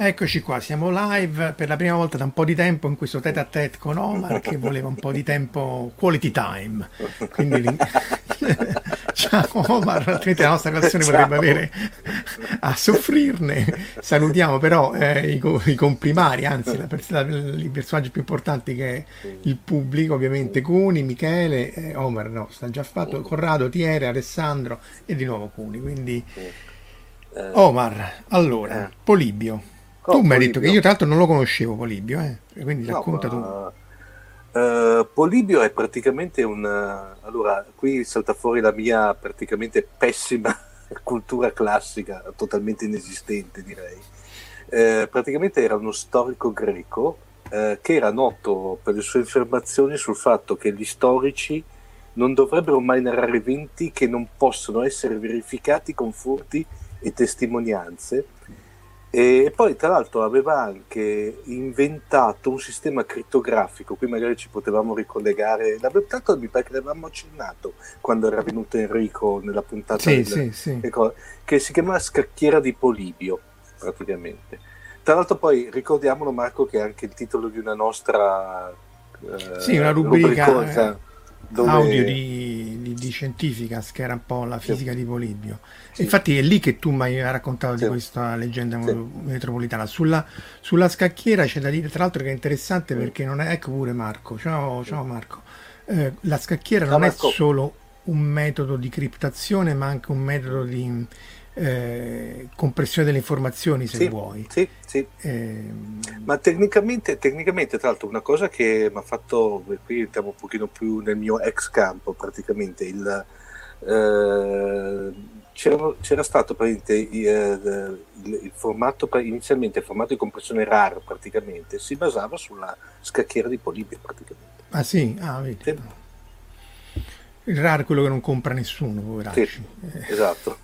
Eccoci qua, siamo live per la prima volta da un po' di tempo in questo tete a tete con Omar che voleva un po' di tempo quality time. Quindi ciao Omar, altrimenti la nostra relazione ciao. potrebbe avere a soffrirne. Salutiamo però eh, i, i, comprimari, anzi la pers- i personaggi più importanti che è il pubblico, ovviamente Cuni, Michele, eh, Omar no, sta già fatto, Corrado, Tiere, Alessandro e di nuovo Cuni. Quindi Omar, allora, Polibio. Tu mi hai detto che io tra l'altro non lo conoscevo Polibio, eh? quindi no, racconta ma... tu. Uh, Polibio è praticamente un... Allora, qui salta fuori la mia praticamente pessima cultura classica, totalmente inesistente direi. Uh, praticamente era uno storico greco uh, che era noto per le sue affermazioni sul fatto che gli storici non dovrebbero mai narrare eventi che non possono essere verificati con furti e testimonianze e poi tra l'altro aveva anche inventato un sistema crittografico, qui magari ci potevamo ricollegare, tanto mi pare che l'avevamo accennato quando era venuto Enrico nella puntata sì, del, sì, sì. Che si chiamava scacchiera di Polibio praticamente. Tra l'altro poi ricordiamolo Marco che è anche il titolo di una nostra eh, sì, una rubrica, rubrica dove... audio di, di, di Scientificas che era un po' la fisica sì. di Polibio sì. infatti è lì che tu mi hai raccontato sì. di questa leggenda metropolitana sulla, sulla, scacchiera c'è da dire tra l'altro che è interessante perché non è ecco pure Marco ciao, ciao Marco eh, la scacchiera ciao, non Marco. è solo un metodo di criptazione ma anche un metodo di eh, compressione delle informazioni se sì, vuoi. Sì, sì. Eh, Ma tecnicamente, tecnicamente, tra l'altro, una cosa che mi ha fatto, qui entriamo un pochino più nel mio ex campo, praticamente, il, eh, c'era, c'era, stato praticamente eh, il, il, formato, inizialmente il formato di compressione RAR praticamente, si basava sulla scacchiera di Polibio praticamente. Ah sì? Ah, vedi. Sì. È quello che non compra nessuno, poveracci. Sì, esatto.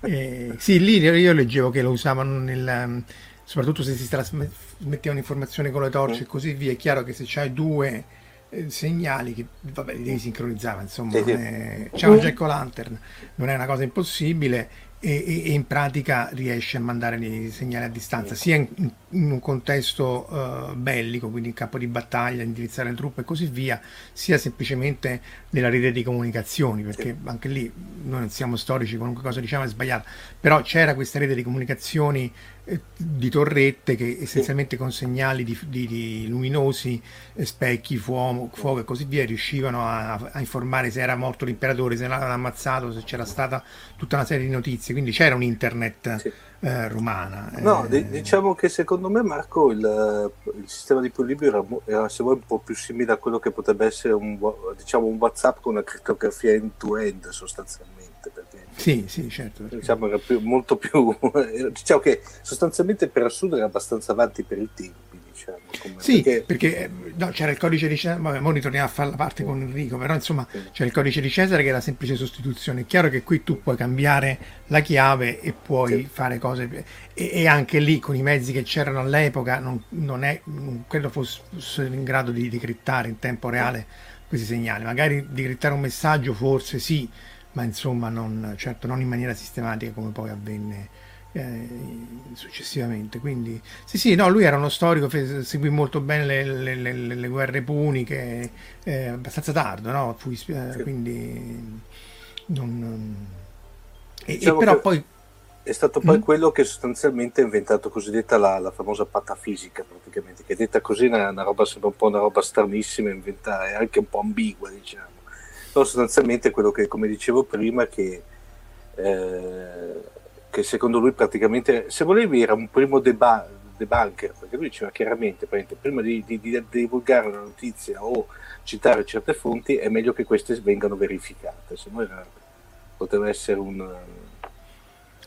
eh, sì, lì io leggevo che lo usavano nel, soprattutto se si trasmettevano informazioni con le torce mm. e così via. È chiaro che se c'hai due eh, segnali che vabbè li devi sincronizzare insomma sì, sì. È, c'è un Jack Lantern non è una cosa impossibile e, e, in pratica riesce a mandare dei segnali a distanza, sia in, in un contesto uh, bellico, quindi in campo di battaglia, indirizzare le truppe e così via, sia semplicemente nella rete di comunicazioni, perché anche lì noi non siamo storici, qualunque cosa diciamo è sbagliata, però c'era questa rete di comunicazioni di torrette che essenzialmente con segnali di, di, di luminosi, eh, specchi, fuoco, fuoco, e così via riuscivano a, a, informare se era morto l'imperatore, se l'avevano ammazzato, se c'era stata tutta una serie di notizie, quindi c'era un internet sì. eh, romana. No, eh, diciamo che secondo me Marco il, il sistema di Polibio era, era se vuoi un po' più simile a quello che potrebbe essere un, diciamo, un WhatsApp con una crittografia end-to-end sostanzialmente sì, sì, certo. Diciamo era più, molto più... diciamo che sostanzialmente per assurdo era abbastanza avanti per i tempi. diciamo. Come, sì, perché, perché eh, no, c'era il codice di Cesare, vabbè, ora ritorniamo a fare la parte con Enrico, però insomma sì. c'era il codice di Cesare che era semplice sostituzione. È chiaro che qui tu puoi cambiare la chiave e puoi sì. fare cose, e, e, anche lì con i mezzi che c'erano all'epoca non, non, è, non credo fosse in grado di decrittare in tempo reale questi segnali. Magari decrittare un messaggio forse sì, ma insomma non, certo non in maniera sistematica come poi avvenne eh, successivamente. Quindi sì, sì, no, lui era uno storico, fe- seguì molto bene le, le, le, le guerre puniche, eh, abbastanza tardo, no? Fu, eh, sì. quindi non. E, diciamo e però poi è stato poi mm. quello che sostanzialmente ha inventato cosiddetta la, la famosa patafisica praticamente, che detta così è una, roba sembra un po' una roba stranissima, inventare, anche un po' ambigua diciamo. Però sostanzialmente quello che, come dicevo prima, che eh, che secondo lui praticamente, se volevi era un primo deba- debunker, perché lui diceva chiaramente, prima di, di, di, divulgare una notizia o citare certe fonti è meglio che queste vengano verificate, se no era, poteva essere un...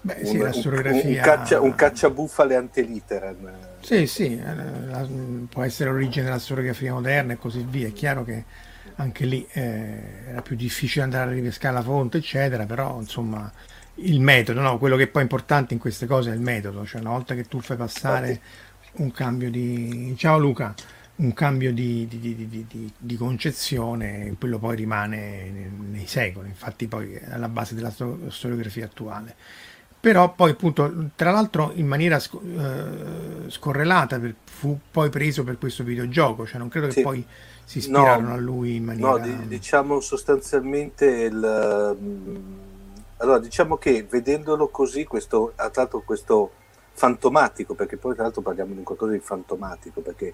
Beh, un, sì, la storiografia... un, caccia, un cacciabufale antelitteram. Sì, sì, eh, la, può essere l'origine della storiografia moderna e così via. È chiaro che anche lì eh, era più difficile andare a ripescare la fonte, eccetera, però insomma il metodo, no? quello che poi è importante in queste cose è il metodo, cioè una volta che tu fai passare un cambio di... Ciao Luca, un cambio di, di, di, di concezione, quello poi rimane nei secoli, infatti poi è alla base della storiografia attuale. Però poi appunto, tra l'altro in maniera sc- eh, scorrelata per, fu poi preso per questo videogioco, cioè non credo sì. che poi si ispirarono no, a lui in maniera... No, diciamo sostanzialmente il allora, diciamo che vedendolo così, questo, tra l'altro questo fantomatico, perché poi tra l'altro parliamo di qualcosa di fantomatico, perché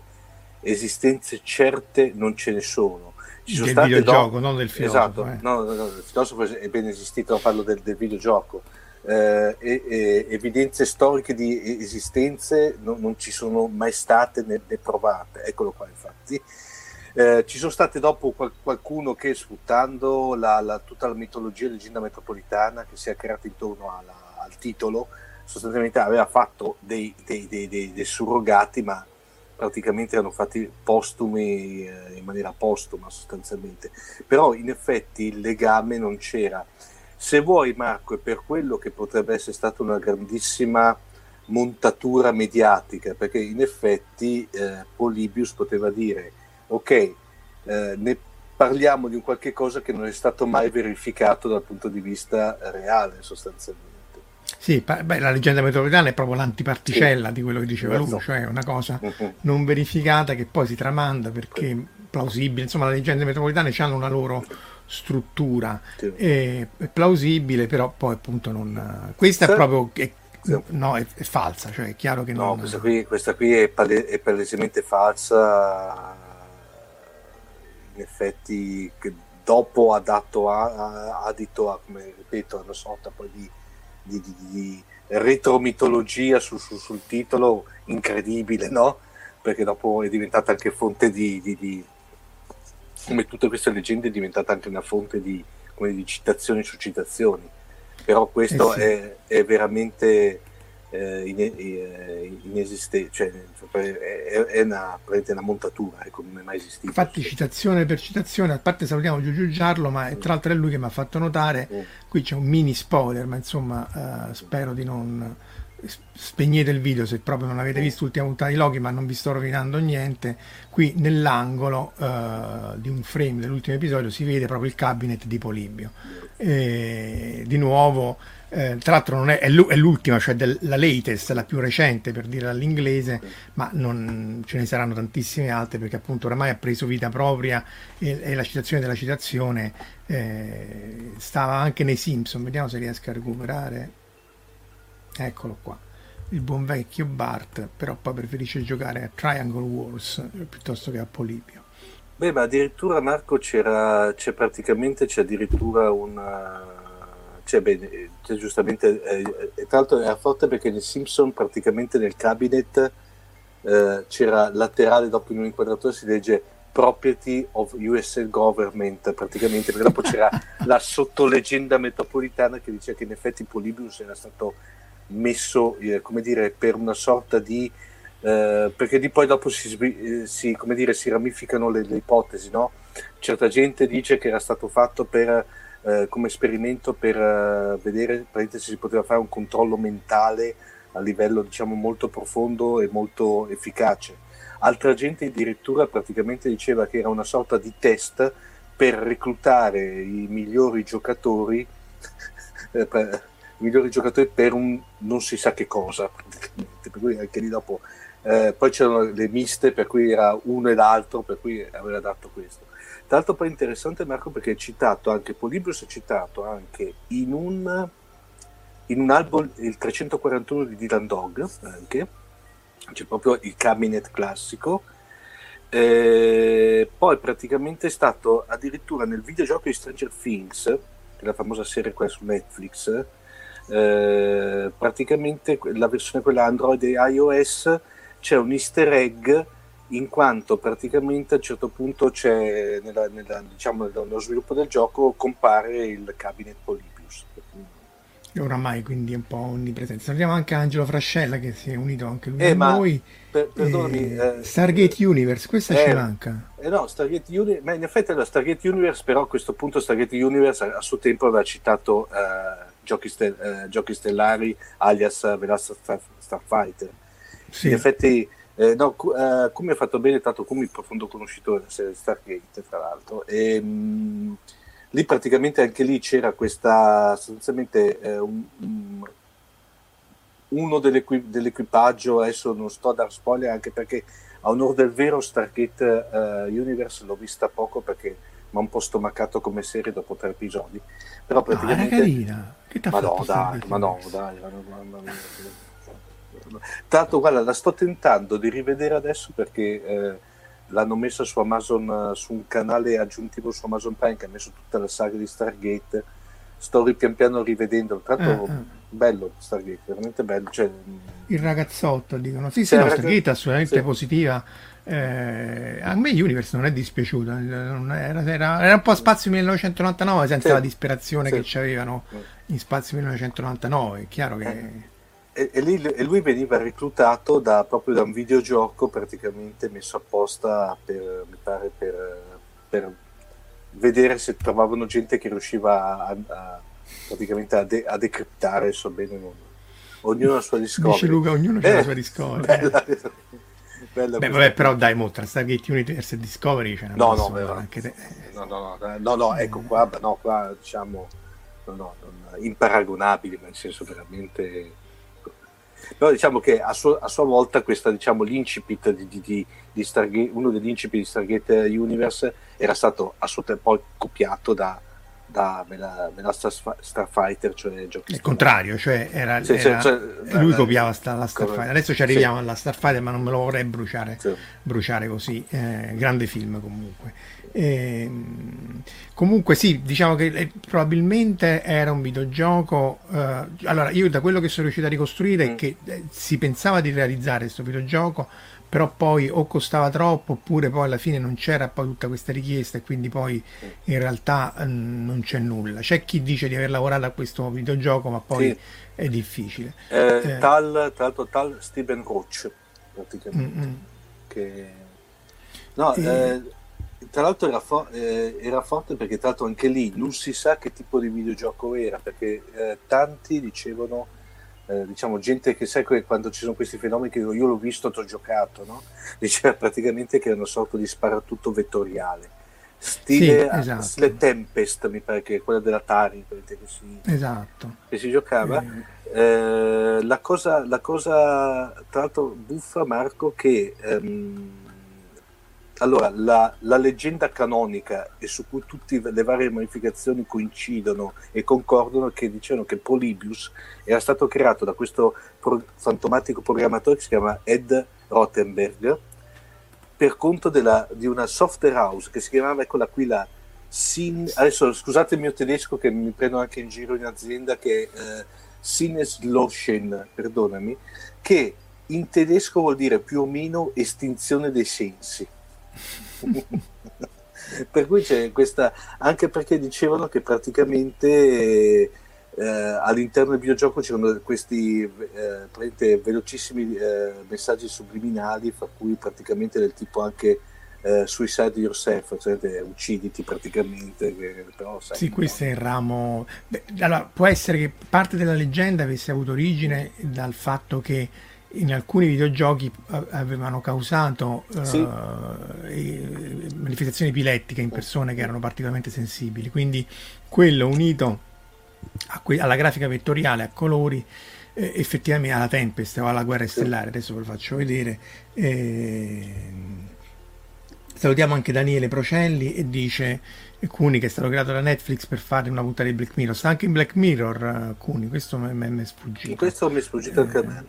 esistenze certe non ce ne sono. Ci sono del videogioco, no, non del filosofo. Esatto, eh. no, no, il filosofo è ben esistito, parlo del, del videogioco. Eh, e, e, evidenze storiche di esistenze non, non ci sono mai state né, né provate. Eccolo qua, infatti. Eh, ci sono state dopo qual- qualcuno che sfruttando la, la, tutta la mitologia e leggenda metropolitana che si è creata intorno alla, al titolo, sostanzialmente aveva fatto dei, dei, dei, dei, surrogati, ma praticamente erano fatti postumi eh, in maniera postuma sostanzialmente. Però in effetti il legame non c'era. Se vuoi Marco, è per quello che potrebbe essere stata una grandissima montatura mediatica, perché in effetti eh, Polybius poteva dire ok, eh, ne parliamo di un qualche cosa che non è stato mai verificato dal punto di vista reale sostanzialmente. Sì, beh, la leggenda metropolitana è proprio l'antiparticella sì. di quello che diceva lui, cioè una cosa uh-huh. non verificata che poi si tramanda perché sì. plausibile, insomma le leggende metropolitane hanno una loro struttura, sì. è, è, plausibile, però poi appunto non... Questa sì. è proprio... È, no, è, è, falsa, cioè è chiaro che no, non... questa qui, questa qui è, pale, è palesemente falsa effetti che dopo ha dato a, adito a, come ripeto, a una sorta poi di, di, di, di retromitologia su, su, sul titolo incredibile, no? Perché dopo è diventata anche fonte di, di, come tutte queste leggende è diventata anche una fonte di, come di citazioni su citazioni. Però questo eh sì. è, è veramente eh, eh, inesistente, cioè, è, è, una, è, una, montatura, ecco, non è mai esistita. Infatti, citazione per citazione, a parte salutiamo Giugiu Giarlo, ma mm. tra l'altro è lui che mi ha fatto notare, mm. qui c'è un mini spoiler, ma insomma, uh, spero di non spegnete il video se proprio non avete mm. visto l'ultima puntata di Loki ma non vi sto rovinando niente qui nell'angolo uh, di un frame dell'ultimo episodio si vede proprio il cabinet di Polibio e, di nuovo eh, tra l'altro non è, è, l'ultima, cioè del, la latest, la più recente per dire all'inglese, ma non, ce ne saranno tantissime altre perché appunto oramai ha preso vita propria e, e la citazione della citazione eh, stava anche nei Simpson, vediamo se riesco a recuperare. Eccolo qua, il buon vecchio Bart, però poi preferisce giocare a Triangle Wars piuttosto che a Polibio. Beh, ma addirittura Marco c'era, c'è praticamente c'è addirittura una cioè, beh, cioè, giustamente, eh, tra l'altro era forte perché nel Simpson praticamente nel cabinet eh, c'era laterale dopo in un'inquadratura si legge property of US government praticamente perché dopo c'era la sottoleggenda metropolitana che diceva che in effetti Polybius era stato messo eh, come dire per una sorta di eh, perché di poi dopo si, eh, si, come dire, si ramificano le, le, ipotesi, no? Certa gente dice che era stato fatto per, eh, come esperimento per uh, vedere se si poteva fare un controllo mentale a livello diciamo molto profondo e molto efficace. Altra gente addirittura praticamente diceva che era una sorta di test per reclutare i migliori giocatori, eh, per, i migliori giocatori per un non si sa che cosa, per cui anche lì dopo eh, poi c'erano le miste per cui era uno e l'altro, per cui aveva dato questo. Tra l'altro poi interessante Marco perché è citato anche, Polibius è citato anche in un, in un album, il 341 di Dylan Dog, anche, c'è proprio il cabinet classico, eh, poi praticamente è stato addirittura nel videogioco di Stranger Things, che è la famosa serie qua su Netflix, eh, praticamente la versione quella Android e iOS c'è un easter egg in quanto praticamente a un certo punto c'è nella, nella, diciamo, nello sviluppo del gioco compare il cabinet Polybius. Oramai quindi è un po' onnipresente salutiamo anche Angelo Frascella che si è unito anche lui eh, a noi. per, perdonami, eh, eh, Stargate Universe questa eh, ci manca. eh no, Stargate Universe ma in effetti allora, Stargate Universe però a questo punto Stargate Universe a, a suo tempo aveva citato eh, giochi, stel- giochi, stellari alias Velocity Starfighter. Sì. In effetti, eh, no, uh, Kumi ha fatto bene, tanto è profondo conoscitore della serie Stargate, tra l'altro. E, mh, mm, lì praticamente anche lì c'era questa, sostanzialmente eh, un, um, uno dell'equi- dell'equipaggio, adesso non sto a dar spoiler anche perché a onore del vero Stargate uh, Universe l'ho vista poco perché mi ha un po' stomacato come serie dopo tre episodi. Però praticamente... No, carina. Che ma no, dai, ma no, dai, ma no, mamma mia. Tanto guarda, la sto tentando di rivedere adesso perché eh, l'hanno messa su Amazon, su un canale aggiuntivo su Amazon Prime che ha messo tutta la saga di Stargate. Sto pian piano rivedendo, tra l'altro eh, eh. bello Stargate, veramente bello. Cioè, il ragazzotto dicono, sì, sì, no, Stargate è assolutamente sì. positiva. Eh, a me Universe non è dispiaciuto, era, era, era un po' Spazio 1999 senza sì. la disperazione sì. che c'avevano in Spazio 1999. È chiaro che e, e, lì, e, lui veniva reclutato da, proprio da un videogioco praticamente messo apposta per, mi pare, per, per vedere se trovavano gente che riusciva a, a praticamente a, de, a decriptare so bene non. ognuno ha la sua discovery dice Luca ognuno eh, ha la sua discovery bella, bella Beh, vabbè, però dai mo tra Stargate Universe e Discovery c'è no no, anche te. no no no no no ecco qua no qua diciamo no, no, non, imparagonabili nel senso veramente però diciamo che a, su- a sua volta questa, diciamo, l'incipit di, di, di Stargate, uno degli incipit di Stargate Universe era stato a suo tempo poi copiato da, da Mela, Starfighter, cioè giochi Il contrario, cioè, era, sì, era cioè, lui eh, copiava sta, la Starfighter. Adesso ci arriviamo sì. alla Starfighter, ma non me lo vorrei bruciare, sì. bruciare così. Eh, grande film comunque. E, ehm, comunque sì, diciamo che eh, probabilmente era un videogioco. Eh, allora, io da quello che sono riuscito a ricostruire mm. è che eh, si pensava di realizzare questo videogioco, però poi o costava troppo oppure poi alla fine non c'era poi tutta questa richiesta e quindi poi in realtà eh, non c'è nulla. C'è chi dice di aver lavorato a questo videogioco, ma poi sì. è difficile. Eh, tal, tra l'altro, tal Steven Roach, praticamente. Mm-hmm. Che... No, e... eh, tra l'altro era, for- eh, era, forte perché tra l'altro anche lì non si sa che tipo di videogioco era perché eh, tanti dicevano eh, diciamo gente che sai quando ci sono questi fenomeni che io l'ho visto ti ho giocato no? diceva praticamente che era una sorta di sparatutto vettoriale stile sì, esatto. Tempest mi pare che quella dell'Atari che si, esatto. che si giocava eh. la cosa, la cosa tra l'altro buffa Marco che ehm, allora, la, la, leggenda canonica e su cui tutte le varie modificazioni coincidono e concordano che dicevano che Polybius era stato creato da questo pro, fantomatico programmatore che si chiama Ed Rottenberg per conto della, di una software house che si chiamava, eccola qui, la Sin... Adesso scusate il mio tedesco che mi prendo anche in giro in azienda che è eh, Sinnesloschen, perdonami, che in tedesco vuol dire più o meno estinzione dei sensi per cui c'è questa, anche perché dicevano che praticamente eh, all'interno del videogioco c'erano questi eh, velocissimi eh, messaggi subliminali, fra cui praticamente del tipo anche eh, suicide yourself, cioè ucciditi praticamente. Però, sai, sì, questo è il ramo. Beh, allora, può essere che parte della leggenda avesse avuto origine dal fatto che in alcuni videogiochi avevano causato sì. uh, manifestazioni epilettiche in persone che erano particolarmente sensibili. Quindi quello unito que- alla grafica vettoriale a colori eh, effettivamente alla Tempest o alla Guerra Stellare, adesso ve lo faccio vedere. Eh, salutiamo anche Daniele Procelli e dice Cuni che è stato creato da Netflix per fare una puntata di Black Mirror. Sta anche in Black Mirror Cuni, questo mi è sfuggito. Questo mi è sfuggito anche a me.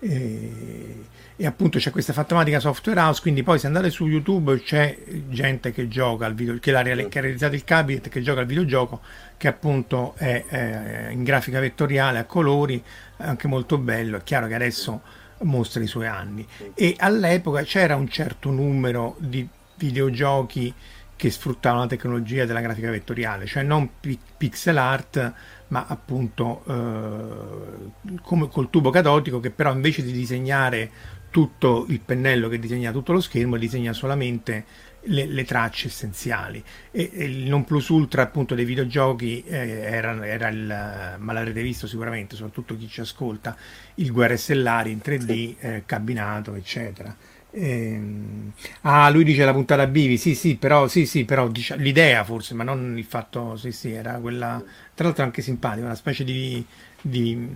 E, e, appunto c'è questa fattomatica software house quindi poi se andate su youtube c'è gente che gioca al video che, che ha realizzato il cabinet che gioca al videogioco che appunto è, è in grafica vettoriale a colori anche molto bello. È chiaro che adesso mostra i suoi anni. E all'epoca c'era un certo numero di videogiochi che sfruttavano la tecnologia della grafica vettoriale cioè non pi- pixel art ma appunto eh, come col tubo catodico che però invece di disegnare tutto il pennello che disegna tutto lo schermo disegna solamente le, le tracce essenziali. E, e, il non plus ultra appunto dei videogiochi eh, era, era, il ma l'avrete visto sicuramente soprattutto chi ci ascolta il Guerre Stellari in 3D eh, cabinato eccetera Ehm, ah, lui dice la puntata Bivi, sì, sì, però, sì, sì, però dice, l'idea forse, ma non il fatto, sì, sì, era quella, tra l'altro anche simpatica, una specie di, di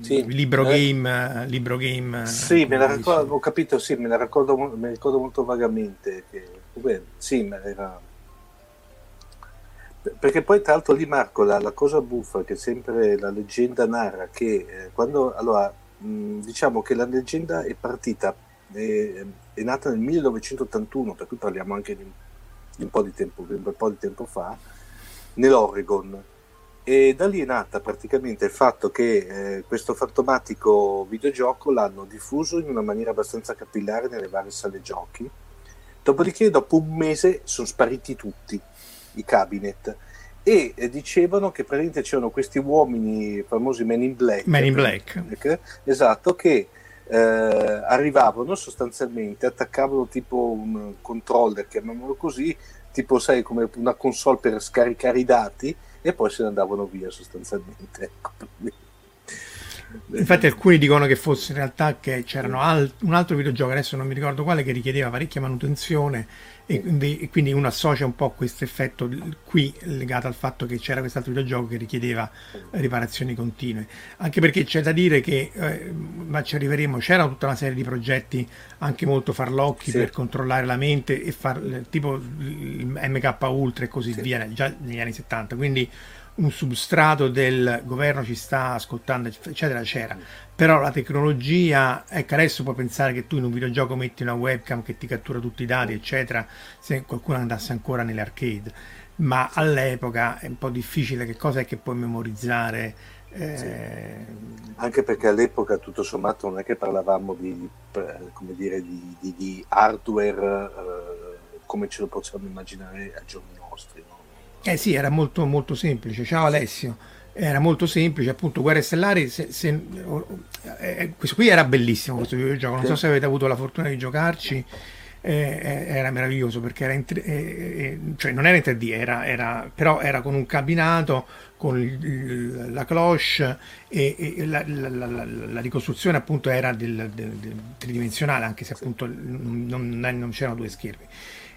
sì, libro, eh, game, libro game. Sì, me la ricordo, ho capito, sì, me la ricordo, me ricordo molto vagamente. Che, sì, ma era... Perché poi tra l'altro lì Marco, la, la cosa buffa che sempre la leggenda narra, che eh, quando, allora, mh, diciamo che la leggenda è partita è, è, nata nel 1981, per cui parliamo anche di, di, un, po di tempo, di un po' di tempo fa, nell'Oregon. E da lì è nata praticamente il fatto che eh, questo fantomatico videogioco l'hanno diffuso in una maniera abbastanza capillare nelle varie sale giochi. Dopodiché, dopo un mese, sono spariti tutti i cabinet e eh, dicevano che praticamente c'erano questi uomini famosi Men in Black, Men in Black. esatto, che eh, arrivavano sostanzialmente, attaccavano tipo un controller, chiamiamolo così, tipo sai come una console per scaricare i dati e poi se ne andavano via sostanzialmente. Ecco, Infatti alcuni dicono che fosse in realtà che c'era alt- un altro videogioco, adesso non mi ricordo quale, che richiedeva parecchia manutenzione e quindi, e quindi, uno associa un po' questo effetto qui legato al fatto che c'era quest'altro videogioco che richiedeva riparazioni continue anche perché c'è da dire che eh, ma ci arriveremo c'era tutta una serie di progetti anche molto farlocchi sì. per controllare la mente e far tipo il MK Ultra e così sì. via già negli anni 70 quindi un substrato del governo ci sta ascoltando, eccetera, c'era. Però la tecnologia, ecco, adesso puoi pensare che tu in un videogioco metti una webcam che ti cattura tutti i dati, eccetera, se qualcuno andasse ancora nelle arcade. Ma all'epoca è un po' difficile che cosa è che puoi memorizzare. Eh... Sì. Anche perché all'epoca tutto sommato non è che parlavamo di, come dire, di, di, di hardware eh, come ce lo possiamo immaginare a giorni nostri. Eh sì, era molto, molto semplice. Ciao Alessio. Era molto semplice, appunto, Guerre Stellari. Se, se, eh, questo qui era bellissimo questo videogioco. Non so se avete avuto la fortuna di giocarci. Eh, eh era meraviglioso perché era in, eh, eh, cioè non era in 3D, era, era, però era con un cabinato, con il, la cloche e, e la, la, la, la, ricostruzione appunto era del, del, del tridimensionale, anche se appunto non, non, non c'erano due schermi.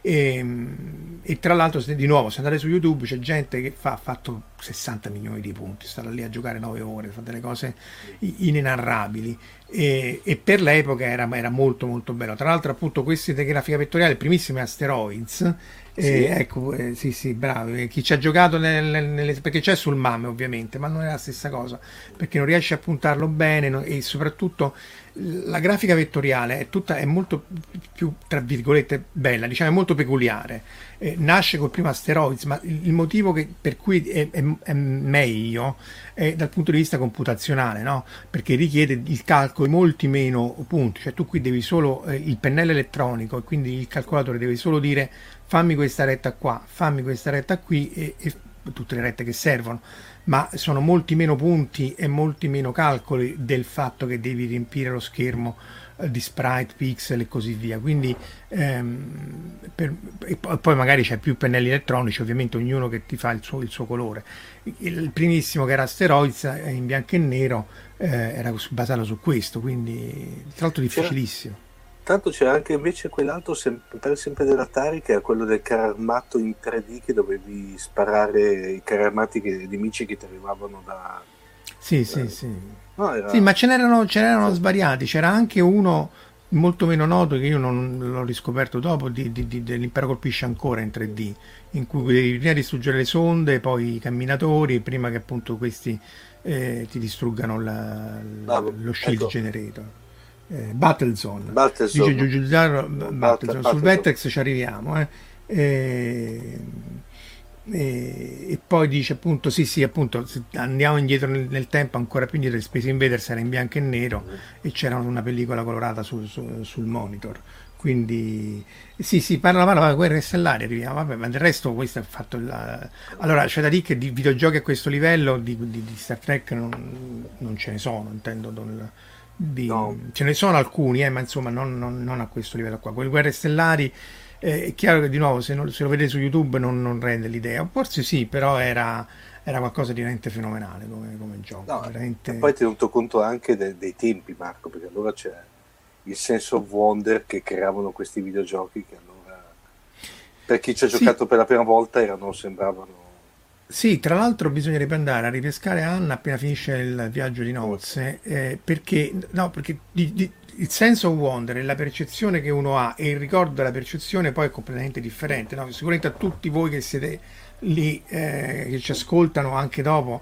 E, ehm, e, tra l'altro, se, di nuovo, se andate su YouTube c'è gente che fa, ha fatto 60 milioni di punti, è stata lì a giocare 9 ore, fa delle cose inenarrabili. E, e per l'epoca era, era, molto molto bello. Tra l'altro, appunto, questi di grafica vettoriale, primissimi Asteroids. Sì. Eh, ecco, eh, sì, sì, bravo. Eh, chi ci ha giocato nelle, nelle, perché c'è sul MAME, ovviamente, ma non è la stessa cosa perché non riesce a puntarlo bene no, e soprattutto la grafica vettoriale è, tutta, è molto più, tra virgolette, bella, diciamo, è molto peculiare. Eh, nasce col primo Asteroids, ma il, il motivo che, per cui è, è, è, meglio è dal punto di vista computazionale, no? perché richiede il calcolo di molti meno punti, cioè tu qui devi solo eh, il pennello elettronico e quindi il calcolatore deve solo dire fammi questa retta qua, fammi questa retta qui e, e tutte le rette che servono, ma sono molti meno punti e molti meno calcoli del fatto che devi riempire lo schermo di sprite, pixel e così via. Quindi ehm, per, e poi magari c'è più pennelli elettronici, ovviamente ognuno che ti fa il suo, il suo colore. Il primissimo che era Asteroids eh, in bianco e nero eh, era basato su questo, quindi tra l'altro difficilissimo. Tanto c'è anche invece quell'altro sempre, sempre dell'Atari che era quello del carro armato in 3D che dovevi sparare i carri armati che, nemici che ti arrivavano da... Sì, eh, sì, sì. No, era... Sì, ma ce n'erano, ce n'erano svariati, c'era anche uno molto meno noto che io non l'ho riscoperto dopo di, di, di, dell'impero colpisce ancora in 3D in cui devi prima distruggere le sonde poi i camminatori prima che appunto questi eh, ti distruggano la, la, lo shield ecco. generator eh, Battlezone, Battlezone. dice Giugiaro Battlezone. sul Vetex ci arriviamo eh. Eh, e, e, poi dice appunto sì sì appunto andiamo indietro nel, nel tempo ancora più indietro Space Invaders era in bianco e nero mm. e c'era una pellicola colorata sul, sul, sul monitor quindi sì sì parla parla di guerre stellari arriviamo vabbè ma del resto questo è fatto la... allora c'è da dire che di videogiochi a questo livello di, di, di Star Trek non, non, ce ne sono intendo don, di, no. ce ne sono alcuni eh, ma insomma non, non, non a questo livello qua quelle guerre stellari eh, è chiaro che di nuovo se, non, se lo vedete su YouTube non, non, rende l'idea, forse sì, però era, era qualcosa di veramente fenomenale come, come gioco. No, veramente... Poi tenuto conto anche de, dei tempi, Marco, perché allora c'è il sense of wonder che creavano questi videogiochi che allora per chi ci ha giocato sì. per la prima volta erano, sembravano sì, tra l'altro bisognerebbe andare a ripescare Anna appena finisce il viaggio di nozze, eh, perché, no, perché di, di, il senso of wonder e la percezione che uno ha e il ricordo della percezione poi è completamente differente. No? Sicuramente a tutti voi che siete lì, eh, che ci ascoltano anche dopo,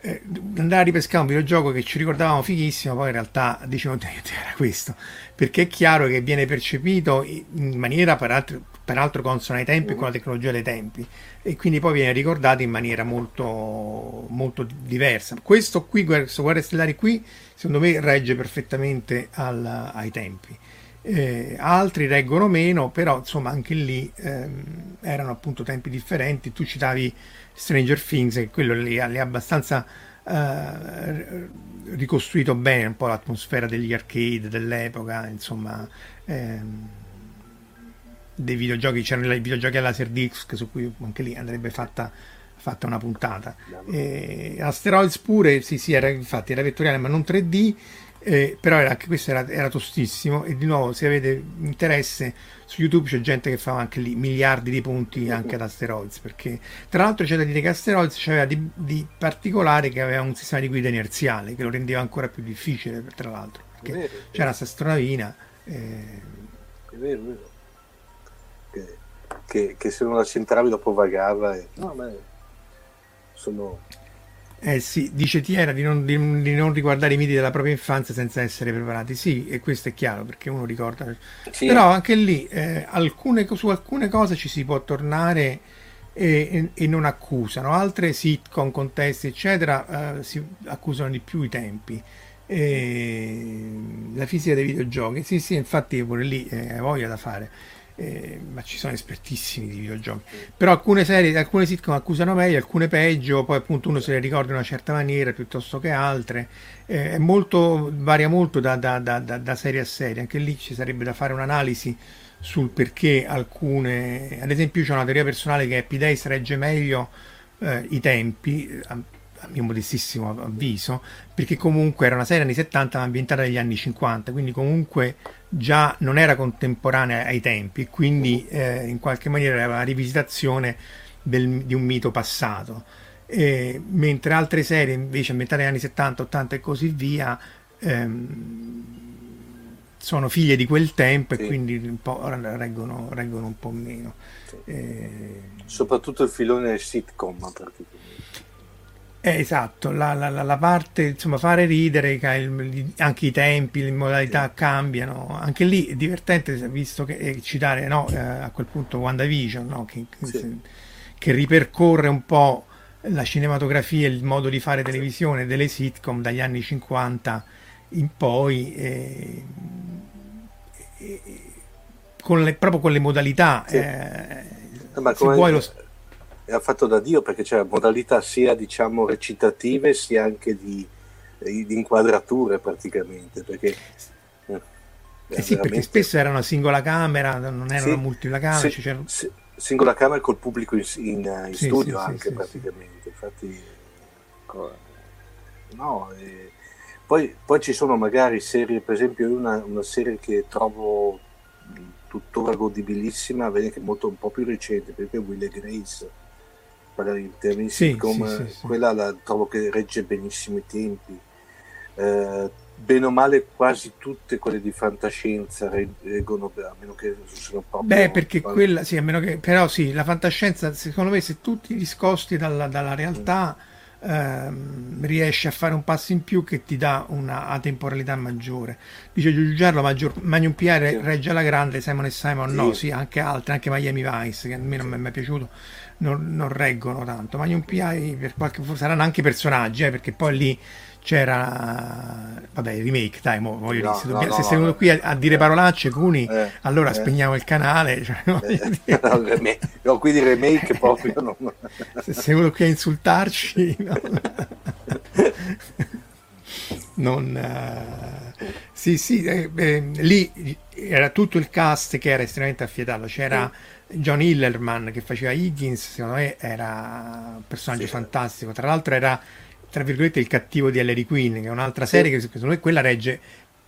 eh, andare a ripescare un videogioco che ci ricordavamo fighissimo, poi in realtà diciamo era questo, perché è chiaro che viene percepito in maniera peraltro, peraltro consona ai tempi con la tecnologia dei tempi e quindi poi viene ricordato in maniera molto, molto diversa. Questo qui, questo Guerre Stellari qui, secondo me regge perfettamente al, ai tempi. Eh, altri reggono meno, però insomma anche lì ehm, erano appunto tempi differenti. Tu citavi Stranger Things, che quello li ha abbastanza eh, ricostruito bene un po' l'atmosfera degli arcade dell'epoca, insomma. Ehm, dei videogiochi, c'erano i videogiochi a Laserdisc su cui anche lì andrebbe fatta fatta una puntata. Eh, Asteroids pure, sì, sì, era, infatti era vettoriale ma non 3D, eh, però era, anche questo era, era, tostissimo e di nuovo se avete interesse su YouTube c'è gente che fa anche lì miliardi di punti anche ad Asteroids, perché tra l'altro c'è da dire che Asteroids c'aveva di, di particolare che aveva un sistema di guida inerziale che lo rendeva ancora più difficile tra l'altro, perché vero, c'era questa astronavina. Eh... È vero, è vero. Che, che, se non la centravi dopo vagava e... no, ma sono... Eh sì, dice Tiera di non, di, di non, riguardare i miti della propria infanzia senza essere preparati. Sì, e questo è chiaro perché uno ricorda. Sì. Però anche lì eh, alcune, su alcune cose ci si può tornare e, e, e non accusano, altre sitcom, contesti, eccetera, eh, si accusano di più i tempi. E la fisica dei videogiochi, sì, sì, infatti pure lì eh, voglia da fare eh, ma ci sono espertissimi di videogiochi. Però alcune serie, alcune sitcom accusano meglio, alcune peggio, poi appunto uno se le ricorda in una certa maniera piuttosto che altre. Eh, molto, varia molto da, da, da, da, serie a serie, anche lì ci sarebbe da fare un'analisi sul perché alcune, ad esempio c'è una teoria personale che Happy Days regge meglio eh, i tempi, a mio modestissimo avviso, perché comunque era una serie anni 70 ma ambientata negli anni 50, quindi comunque già non era contemporanea ai tempi, quindi eh, in qualche maniera era una rivisitazione del, di un mito passato. E, mentre altre serie invece ambientate negli anni 70, 80 e così via ehm, sono figlie di quel tempo sì. e quindi un reggono, reggono, un po' meno. Sì. Eh, Soprattutto il filone sitcom. Eh, esatto, la, la, la, parte, insomma, fare ridere, anche i tempi, le modalità cambiano, anche lì è divertente visto che eh, citare no, eh, a quel punto WandaVision, no, che, sì. che, ripercorre un po' la cinematografia e il modo di fare televisione delle sitcom dagli anni 50 in poi, eh, con le, proprio con le modalità. Sì. Eh, Ma come, lo... era fatto da Dio perché c'era modalità sia diciamo recitative sia anche di, di inquadrature praticamente perché eh, eh sì, perché spesso era una singola camera, non era sì, una multipla camera. Sì, sì, singola camera col pubblico in, in, in studio anche praticamente. Infatti, no, eh, poi, poi, ci sono magari serie, per esempio, una, una serie che trovo tuttora godibilissima, vede che è molto un po' più recente, perché Will e Grace parlare in termini sì, sitcom, sì, sì, quella la trovo che regge benissimo i tempi. Eh, bene o male quasi tutte quelle di fantascienza reggono a meno che siano proprio beh perché qual... quella sì a meno che però sì la fantascienza secondo me se tutti discosti dalla, dalla realtà mm. ehm, riesce a fare un passo in più che ti dà una atemporalità maggiore dice Giugiarlo maggior, Magnum Pierre sì. regge alla grande Simon e Simon sì. no sì anche altri anche Miami Vice che a me non mi è mai piaciuto non, non reggono tanto. Magnum PI per qualche, saranno anche personaggi, eh, perché poi lì c'era vabbè il remake dai mo, voglio no, dire, se, dobbiamo, no, se sei venuto qui a, a, dire parolacce Cuni eh, allora eh. spegniamo il canale cioè, eh, no, no, quindi remake proprio non... se sei venuto qui a insultarci non uh, sì sì eh, eh, lì era tutto il cast che era estremamente affiatato c'era mm John Hillerman che faceva Higgins, secondo me era un personaggio sì. fantastico. Tra l'altro era, tra virgolette, il cattivo di Ellery Queen, che è un'altra serie che secondo me quella regge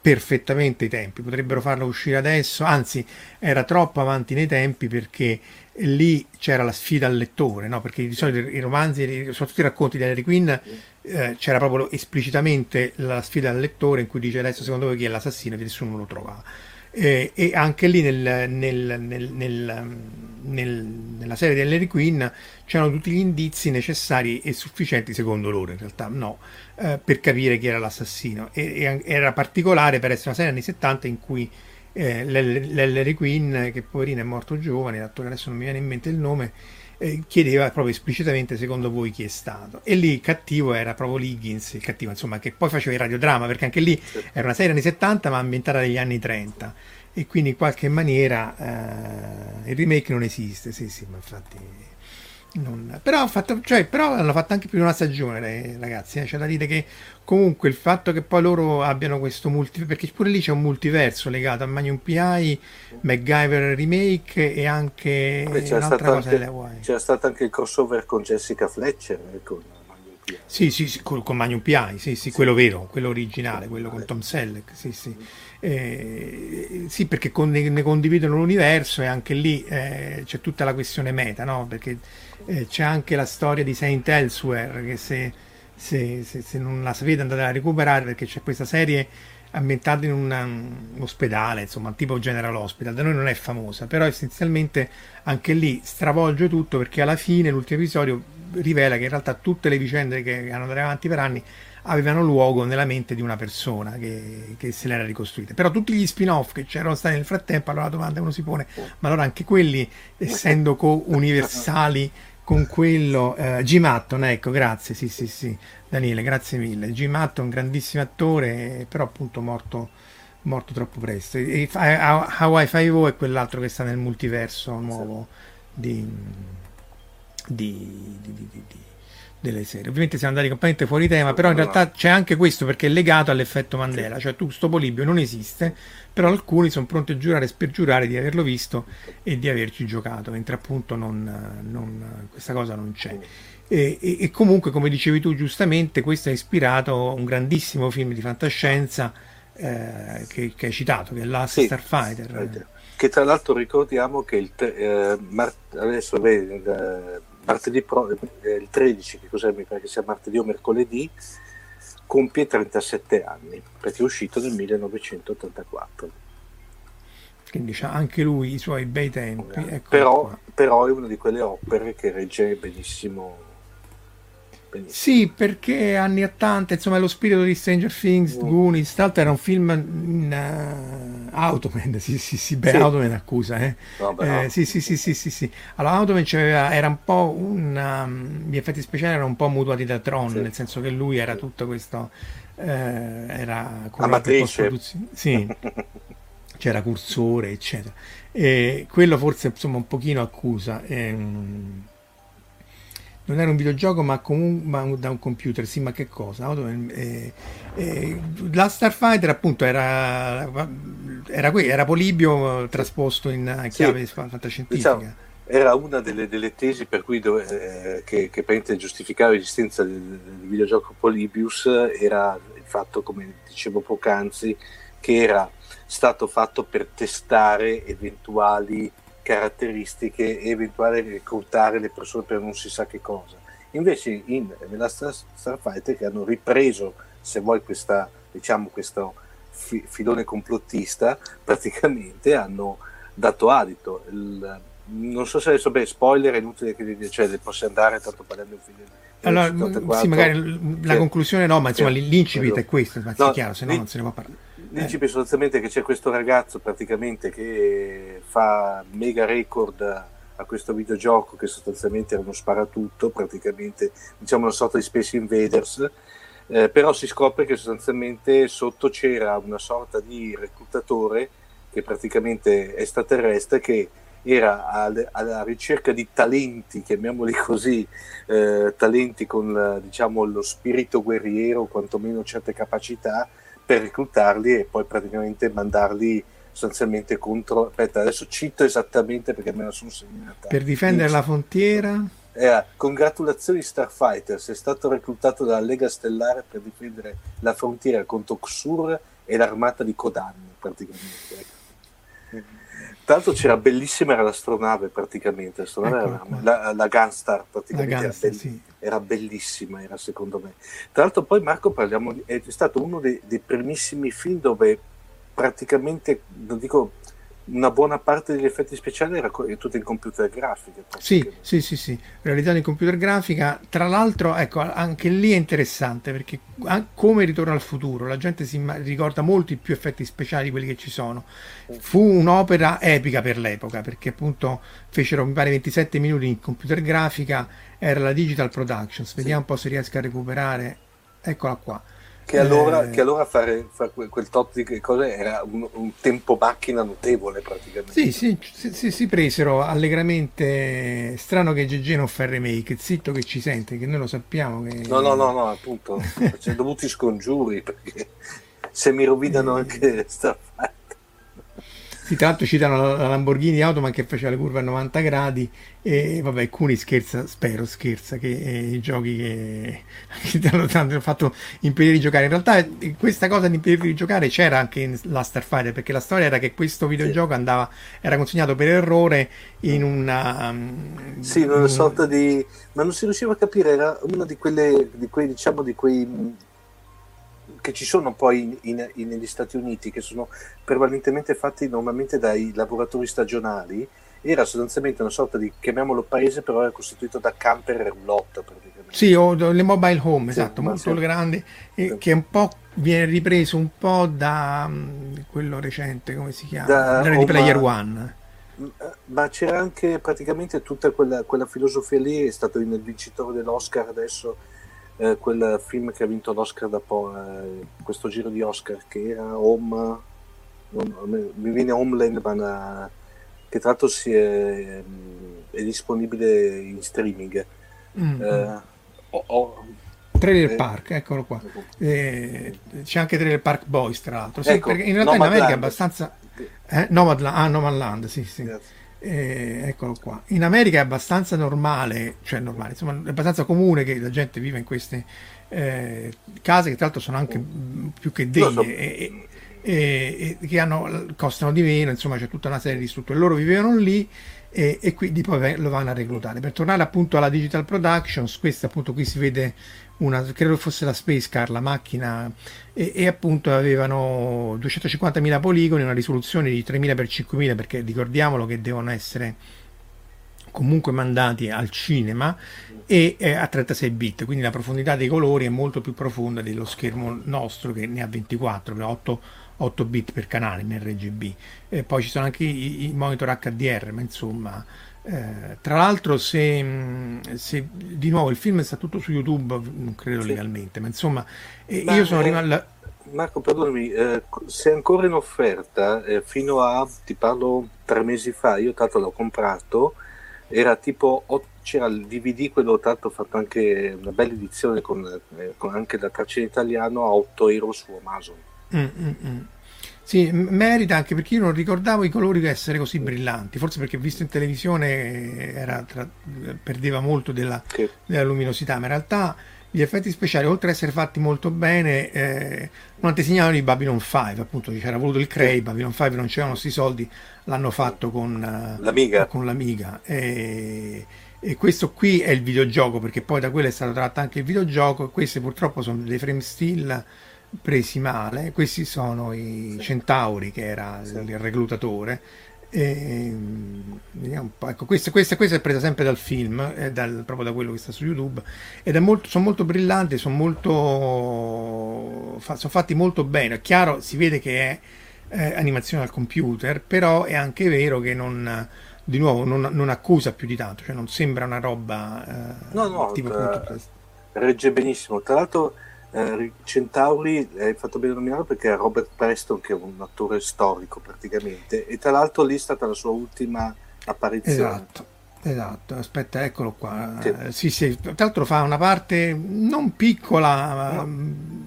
perfettamente i tempi. Potrebbero farlo uscire adesso, anzi era troppo avanti nei tempi perché lì c'era la sfida al lettore, no? perché di solito i romanzi, soprattutto i racconti di Ellery Queen, eh, c'era proprio esplicitamente la sfida al lettore in cui dice adesso secondo voi chi è l'assassino e nessuno lo trovava eh, e anche lì nel, nel, nel, nella serie di Larry Quinn c'erano tutti gli indizi necessari e sufficienti secondo loro in realtà no eh, per capire chi era l'assassino. E, e, era particolare per essere una serie anni 70 in cui eh, l'Ellery Quinn che poverino è morto giovane l'attore adesso non mi viene in mente il nome eh, chiedeva proprio esplicitamente secondo voi chi è stato. E lì il cattivo era proprio Liggins il cattivo insomma che poi faceva il radiodramma perché anche lì era una serie anni 70 ma ambientata negli anni 30 e quindi in qualche maniera eh, il remake non esiste sì sì ma infatti non... Però, fatto, cioè, però, hanno fatto anche più di una stagione, ragazzi. Eh? C'è da dire che comunque il fatto che poi loro abbiano questo multiverso, perché pure lì c'è un multiverso legato a Magnum PI, MacGyver Remake e anche Beh, c'era un'altra cosa Hawaii. C'era stato anche il crossover con Jessica Fletcher. Eh, con Magnum PI. Sì, sì, sì con, con, Magnum PI, sì, sì, sì, quello vero, quello originale, quello con Tom Selleck. Sì, sì. Eh, sì, perché con, ne, ne, condividono l'universo e anche lì eh, c'è tutta la questione meta, no? Perché eh, c'è anche la storia di Saint Elsewhere che se, se, se, se, non la sapete andate a recuperare perché c'è questa serie ambientata in una, un ospedale, insomma, tipo General Hospital, da noi non è famosa, però essenzialmente anche lì stravolge tutto perché alla fine l'ultimo episodio rivela che in realtà tutte le vicende che hanno andato avanti per anni avevano luogo nella mente di una persona che, che se l'era ricostruita. Però tutti gli spin-off che c'erano stati nel frattempo, allora la domanda uno si pone, ma allora anche quelli, essendo co-universali con quello, eh, Jim Hatton, ecco, grazie, sì, sì, sì, Daniele, grazie mille. Jim Hatton, grandissimo attore, però appunto morto, morto troppo presto. E Hawaii Five-O è quell'altro che sta nel multiverso nuovo di, di, di, di delle serie. Ovviamente siamo andati completamente fuori tema, però in realtà c'è anche questo perché è legato all'effetto Mandela, cioè tu sto Polibio non esiste, però alcuni sono pronti a giurare e spergiurare di averlo visto e di averci giocato, mentre appunto non, non, questa cosa non c'è. E, e, e, comunque, come dicevi tu giustamente, questo ha ispirato un grandissimo film di fantascienza eh, che, che, hai citato, che è Last sì, Starfighter. Che tra l'altro ricordiamo che il, eh, adesso vedi, eh, martedì pro, eh, il 13, che cos'è, mi pare che sia martedì o mercoledì, compie 37 anni, perché è uscito nel 1984. Quindi ha anche lui i suoi bei tempi. Ecco però, però, è una di quelle opere che regge benissimo Benissimo. Sì, perché anni 80, insomma, lo spirito di Stranger Things, mm. Goonies, tra l'altro era un film in uh, Automan, sì, sì, sì, beh, sì. Automan accusa, eh. No, eh, sì, sì, sì, sì, sì, sì. Allora, Automan era un po' un... Um, gli effetti speciali erano un po' mutuati da Tron, sì. nel senso che lui era tutto questo... Eh, era... Amatrice. Sì, c'era cursore, eccetera. E quello forse, insomma, un pochino accusa. Ehm, non era un videogioco ma comunque da un computer, sì ma che cosa? Eh, eh, la Starfighter appunto era, era, era Polibio trasposto in chiave sì, fantascientifica. Diciamo, era una delle, delle, tesi per cui dove, eh, che, che per giustificava l'esistenza del, del videogioco Polybius era il fatto, come dicevo poc'anzi, che era stato fatto per testare eventuali caratteristiche e eventuali reclutare le persone per non si sa che cosa. Invece in, nella Star, Starfighter che hanno ripreso, se vuoi, questa, diciamo, questo fi, filone complottista, praticamente hanno dato adito. Il, non so se adesso, beh, spoiler è inutile che cioè, possa andare, tanto parliamo di un film. Allora, 74, sì, magari la conclusione no, ma insomma l'incipit è questo, ma no, chiaro, se no non se ne può parlare. Eh. sostanzialmente che c'è questo ragazzo praticamente che fa mega record a questo videogioco che sostanzialmente era uno sparatutto, praticamente diciamo una sorta di Space Invaders, eh, però si scopre che sostanzialmente sotto c'era una sorta di reclutatore che praticamente è extraterrestre che era alla ricerca di talenti, chiamiamoli così, eh, talenti con diciamo, lo spirito guerriero, quantomeno certe capacità, per reclutarli e poi praticamente mandarli sostanzialmente contro. Aspetta, adesso cito esattamente perché me la sono segnata. Per difendere Dice, la frontiera. Eh, congratulazioni Starfighter, sei stato reclutato dalla Lega Stellare per difendere la frontiera contro Xur e l'armata di Kodan, praticamente. Ecco. Tra l'altro c'era bellissima era l'astronave praticamente, l'astronave ecco era, la, la Gunstar praticamente la Gunstar, era, be- sì. era, bellissima, era secondo me. Tra l'altro poi Marco parliamo di, è stato uno dei, dei primissimi film dove praticamente, non dico una buona parte degli effetti speciali era tutta in computer grafica. Sì, sì, sì, sì, realizzata in computer grafica. Tra l'altro, ecco, anche lì è interessante perché come Ritorno al futuro, la gente si ricorda molti più effetti speciali di quelli che ci sono. Fu un'opera epica per l'epoca perché appunto fecero, mi pare, 27 minuti in computer grafica, era la Digital Productions. Vediamo sì. un po' se riesco a recuperare. Eccola qua che allora, eh, che allora fare, fare, quel top di cose era un, un, tempo macchina notevole praticamente. Sì, sì, sì, sì, si presero allegramente. Strano che GG non fa il remake, zitto che ci sente, che noi lo sappiamo. Che... No, no, no, no, appunto, ci dovuti scongiuri perché se mi rovinano eh. anche sta sì, tra l'altro citano la Lamborghini Automan che faceva le curve a 90 gradi e vabbè, alcuni scherza, spero scherza, che eh, i giochi che, che hanno, hanno, fatto impedire di giocare. In realtà eh, questa cosa di impedire di giocare c'era anche in la Starfighter perché la storia era che questo videogioco andava, era consegnato per errore in una... Um, sì, in una sorta di... ma non si riusciva a capire, era una di quelle, di quei, diciamo, di quei che ci sono poi in, in, negli Stati Uniti, che sono prevalentemente fatti normalmente dai lavoratori stagionali, era sostanzialmente una sorta di, chiamiamolo paese, però era costituito da camper e roulotte praticamente. Sì, o le mobile home, sì, esatto, molto sì. grandi, sì. che un po' viene ripreso un po' da um, quello recente, come si chiama? Da, Ready Player One. Eh, ma c'era anche praticamente tutta quella, quella filosofia lì, è stato il vincitore dell'Oscar adesso eh, quel film che ha vinto l'Oscar da po', eh, questo giro di Oscar che era Home, mi viene Homeland, ma che tra l'altro si è, è disponibile in streaming. Mm. Eh, oh, oh. Trailer eh, Park, eccolo qua. Eh, c'è anche Trailer Park Boys, tra l'altro. Sì, ecco, in realtà in America è abbastanza. Eh, Nomadland, ah, Nomadland, sì, sì. Grazie. Eh, eccolo qua. In America è abbastanza normale, cioè normale, insomma, è abbastanza comune che la gente viva in queste eh, case che tra l'altro sono anche più che degne so. e, e, e, che hanno, costano di meno, insomma c'è tutta una serie di strutture. Loro vivevano lì e, e quindi poi lo vanno a reclutare. Per tornare appunto alla Digital Productions, questa appunto qui si vede una, credo fosse la Space Car, la macchina, e, e appunto avevano 250.000 poligoni, una risoluzione di 3.000 x 5.000 perché ricordiamolo che devono essere comunque mandati al cinema e a 36 bit, quindi la profondità dei colori è molto più profonda dello schermo nostro che ne ha 24, 8, 8 bit per canale in RGB. E poi ci sono anche i, i monitor HDR, ma insomma eh, tra l'altro, se, se, di nuovo il film sta tutto su YouTube, non credo sì. legalmente, ma insomma, eh, ma io sono arrivato. Marco, perdonami, eh, se è ancora in offerta, eh, fino a ti parlo tre mesi fa, io tanto l'ho comprato, era tipo c'era il DVD, quello tanto fatto anche una bella edizione con, eh, con anche la traccia in italiano a 8 euro su Amazon. Mm, mm, mm. Sì, merita anche perché io non ricordavo i colori essere così brillanti, forse perché visto in televisione era tra, perdeva molto della, Sì. della luminosità, ma in realtà gli effetti speciali, oltre ad essere fatti molto bene, eh, non antesegnavano di Babylon 5, appunto c'era voluto il Cray, Babylon 5 non c'erano questi soldi, l'hanno fatto con eh, L'Amiga. Con l'Amiga. E, e questo qui è il videogioco, perché poi da quello è stato tratto anche il videogioco, e questi purtroppo sono dei frame still presi male, questi sono i Centauri, che era il, il reclutatore. E, vediamo un po'. Ecco, questa, questa, questa è presa sempre dal film, eh, dal- proprio da quello che sta su YouTube, ed è molto, sono molto brillanti, sono molto, fa- sono fatti molto bene. È chiaro, si vede che è eh, animazione al computer, però è anche vero che non, di nuovo, non, non accusa più di tanto, cioè non sembra una roba eh, No, no, tipo eh, regge benissimo. Tra l'altro, eh, Centauri hai fatto bene a nominarlo perché è Robert Preston, che è un attore storico praticamente, e tra l'altro lì è stata la sua ultima apparizione. Esatto, esatto. Aspetta, eccolo qua. Sì. Sì, sì, tra l'altro fa una parte non piccola, ma, No.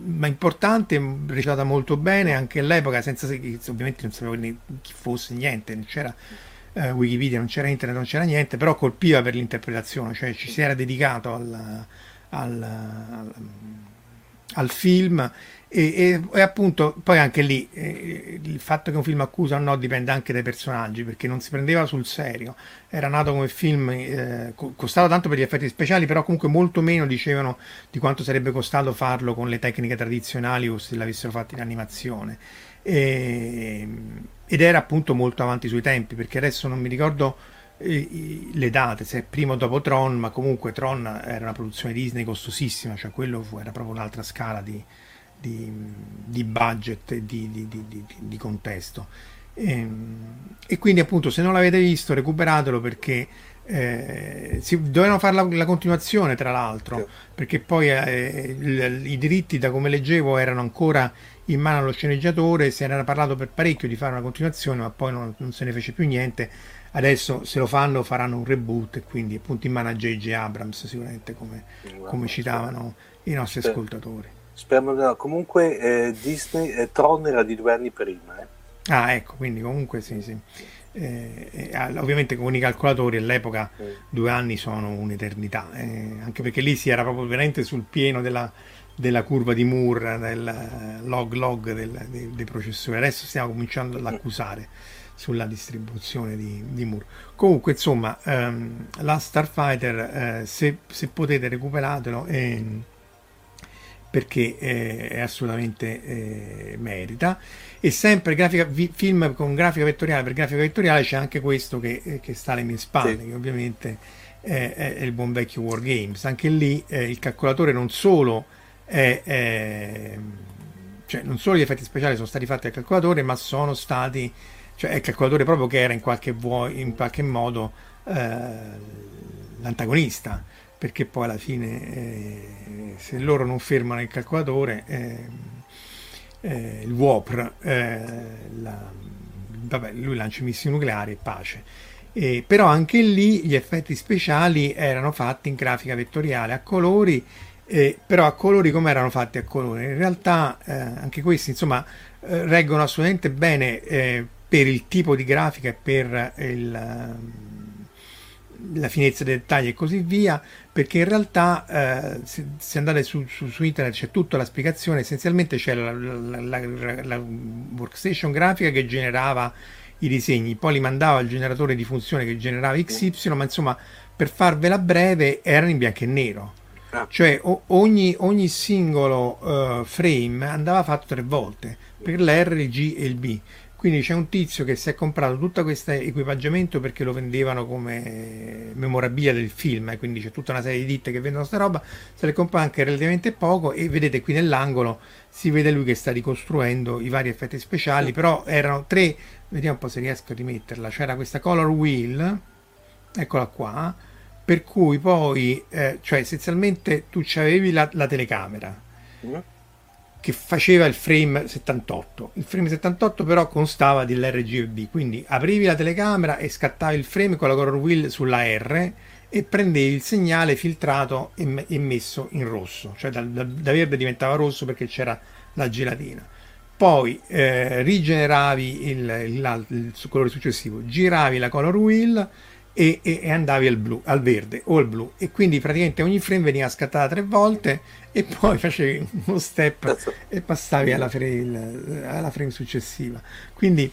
ma importante, recitata molto bene, anche all'epoca, senza se- ovviamente non sapevo chi fosse, niente, non c'era eh, Wikipedia, non c'era internet, non c'era niente, però colpiva per l'interpretazione, cioè ci si era dedicato al, al- al- al film e, e- e appunto poi anche lì eh, il fatto che un film accusa o no dipende anche dai personaggi perché non si prendeva sul serio. Era nato come film eh, co- costava tanto per gli effetti speciali però comunque molto meno dicevano di quanto sarebbe costato farlo con le tecniche tradizionali o se l'avessero fatto in animazione. E- ed era appunto molto avanti sui tempi perché adesso non mi ricordo le date, se prima o dopo Tron, ma comunque Tron era una produzione Disney costosissima, cioè quello fu- era proprio un'altra scala di, di- di budget e di, di- di- di- di contesto. E, e quindi appunto se non l'avete visto recuperatelo perché eh, si, dovevano fare la, la continuazione tra l'altro Sì. perché poi eh, il- i diritti da come leggevo erano ancora in mano allo sceneggiatore si era parlato per parecchio di fare una continuazione ma poi non, non se ne fece più niente adesso se lo fanno faranno un reboot e quindi appunto in mano a J.J. Abrams sicuramente come, come citavano i nostri Sì. ascoltatori Speriamo no. Comunque eh, Disney, eh, Tron era di due anni prima. eh. ah ecco quindi comunque sì sì Eh, eh, ovviamente con i calcolatori all'epoca Mm. due anni sono un'eternità eh, anche perché lì si era proprio veramente sul pieno della, della curva di Moore del eh, log log del- dei, dei processori adesso stiamo cominciando ad accusare sulla distribuzione di, di Moore. Comunque insomma ehm, la Starfighter eh, se, se potete recuperatelo ehm, perché eh, è assolutamente eh, merita. E sempre grafica, vi- film con grafica vettoriale per grafica vettoriale c'è anche questo che, eh, che sta alle mie spalle Sì. che ovviamente è, è- il buon vecchio Wargames anche lì eh, il calcolatore non solo è, è- cioè non solo gli effetti speciali sono stati fatti al calcolatore ma sono stati cioè il calcolatore proprio che era in qualche, in qualche modo eh, l'antagonista perché poi alla fine eh, se loro non fermano il calcolatore eh, eh, il WOPR eh, la- vabbè, lui lancia i missili nucleari e pace. Eh, però anche lì gli effetti speciali erano fatti in grafica vettoriale a colori eh, però a colori come erano fatti a colori? In realtà eh, anche questi insomma eh, reggono assolutamente bene per il tipo di grafica e per il, ehm, la finezza dei dettagli e così via, perché in realtà eh, se, se andate su, su- su internet c'è tutta la spiegazione, essenzialmente c'è la, la- la- la workstation grafica che generava i disegni, poi li mandava al generatore di funzione che generava XY, ma insomma per farvela breve erano in bianco e nero. Ah. Cioè o- ogni, ogni singolo eh, frame andava fatto tre volte per l'R, il G e il B. Quindi c'è un tizio che si è comprato tutto questo equipaggiamento perché lo vendevano come memorabilia del film, e quindi c'è tutta una serie di ditte che vendono sta roba, se le compra anche relativamente poco e vedete qui nell'angolo si vede lui che sta ricostruendo i vari effetti speciali, però erano tre, vediamo un po' se riesco a rimetterla, c'era questa color wheel, eccola qua, per cui poi, eh, cioè essenzialmente tu avevi la, la telecamera, Mm? Che faceva il frame 78. Il frame 78 però constava dell'RGB, quindi aprivi la telecamera e scattavi il frame con la color wheel sulla R e prendevi il segnale filtrato e, messo in rosso, cioè da, da, da, verde diventava rosso perché c'era la gelatina. Poi eh, rigeneravi il, il, il, il, colore successivo, giravi la color wheel e, e, e, andavi al blu, al verde o al blu. E quindi praticamente ogni frame veniva scattata tre volte e poi facevi uno step e passavi alla frame, alla frame successiva. Quindi,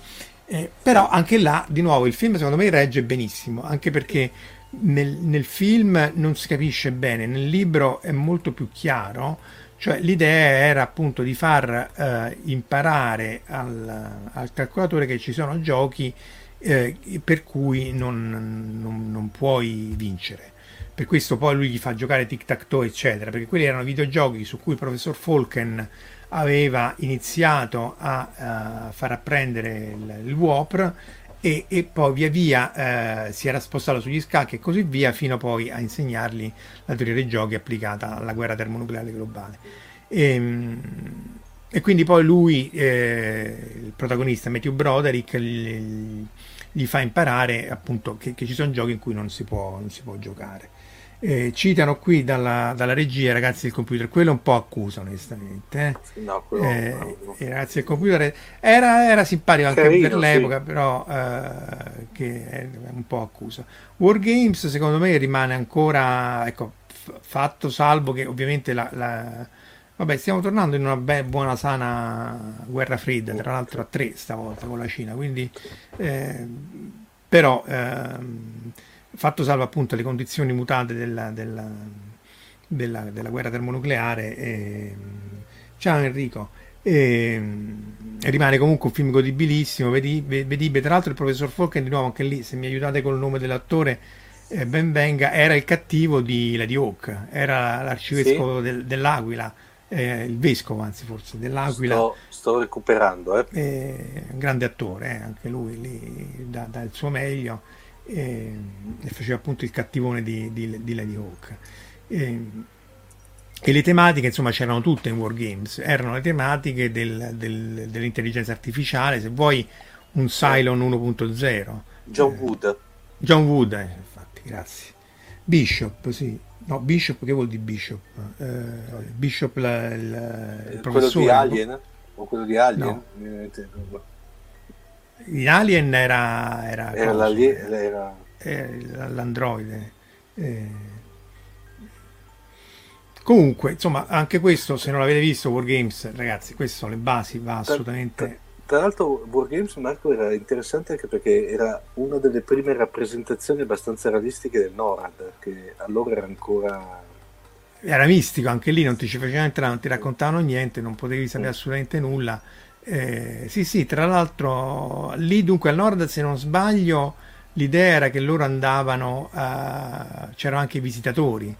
eh, però anche là, di nuovo, il film secondo me regge benissimo, anche perché nel, nel film non si capisce bene, nel libro è molto più chiaro, cioè l'idea era appunto di far eh, imparare al, al calcolatore che ci sono giochi eh, per cui non, non, non, puoi vincere. Per questo poi lui gli fa giocare tic tac toe, eccetera, perché quelli erano videogiochi su cui il professor Falken aveva iniziato a, a far apprendere il, il WOPR e, e, poi via via eh, si era spostato sugli scacchi e così via fino poi a insegnargli la teoria dei giochi applicata alla guerra termonucleare globale. E, ehm, e quindi poi lui, eh, il protagonista Matthew Broderick, gli, gli fa imparare appunto che, che, ci sono giochi in cui non si può, non si può giocare. Eh, citano qui dalla, dalla, regia ragazzi del computer, quello un po' accusa onestamente. Eh. No, quello, eh, no, no. Ragazzi del computer era, era simpatico anche Carino, per l'epoca, sì. però eh, che è un po' accusa. Wargames secondo me rimane ancora, ecco, f- fatto salvo che ovviamente la, la Vabbè, stiamo tornando in una be- buona sana guerra fredda, tra l'altro a tre stavolta con la Cina, quindi eh, però eh, fatto salvo appunto le condizioni mutate della, della, della, della guerra termonucleare, eh, ciao Enrico, rimane comunque un film godibilissimo, vedi, vedi, tra l'altro il professor Falken di nuovo anche lì, se mi aiutate col nome dell'attore, eh, ben venga, era il cattivo di Lady Hawk, era l'arcivescovo sì. del, dell'Aquila eh, il vescovo anzi forse dell'Aquila. Sto, sto recuperando. Eh. Eh, un grande attore, eh, anche lui lì dà, dà, il suo meglio e faceva appunto il cattivone di, di, di Lady Hawk. E le tematiche, insomma, c'erano tutte in Wargames, erano le tematiche del, del, dell'intelligenza artificiale, se vuoi un Cylon 1.0. John Wood. John Wood, eh, infatti, grazie. Bishop, sì. No, Bishop, che vuol dire Bishop? Eh, Bishop, la, la, il quello di Alien? O quello di Alien? No. In Alien era... Era, era, la, era... era l'androide. Eh. Comunque, insomma, anche questo, se non l'avete visto, Wargames, ragazzi, queste sono le basi, va assolutamente tra l'altro Wargames Marco era interessante anche perché era una delle prime rappresentazioni abbastanza realistiche del NORAD, che allora era ancora... Era mistico, anche lì non ti ci facevano entrare, non ti raccontavano niente, non potevi sapere mm. assolutamente nulla. Eh, sì, sì, tra l'altro lì dunque al nord, se non sbaglio, l'idea era che loro andavano, a... c'erano anche i visitatori,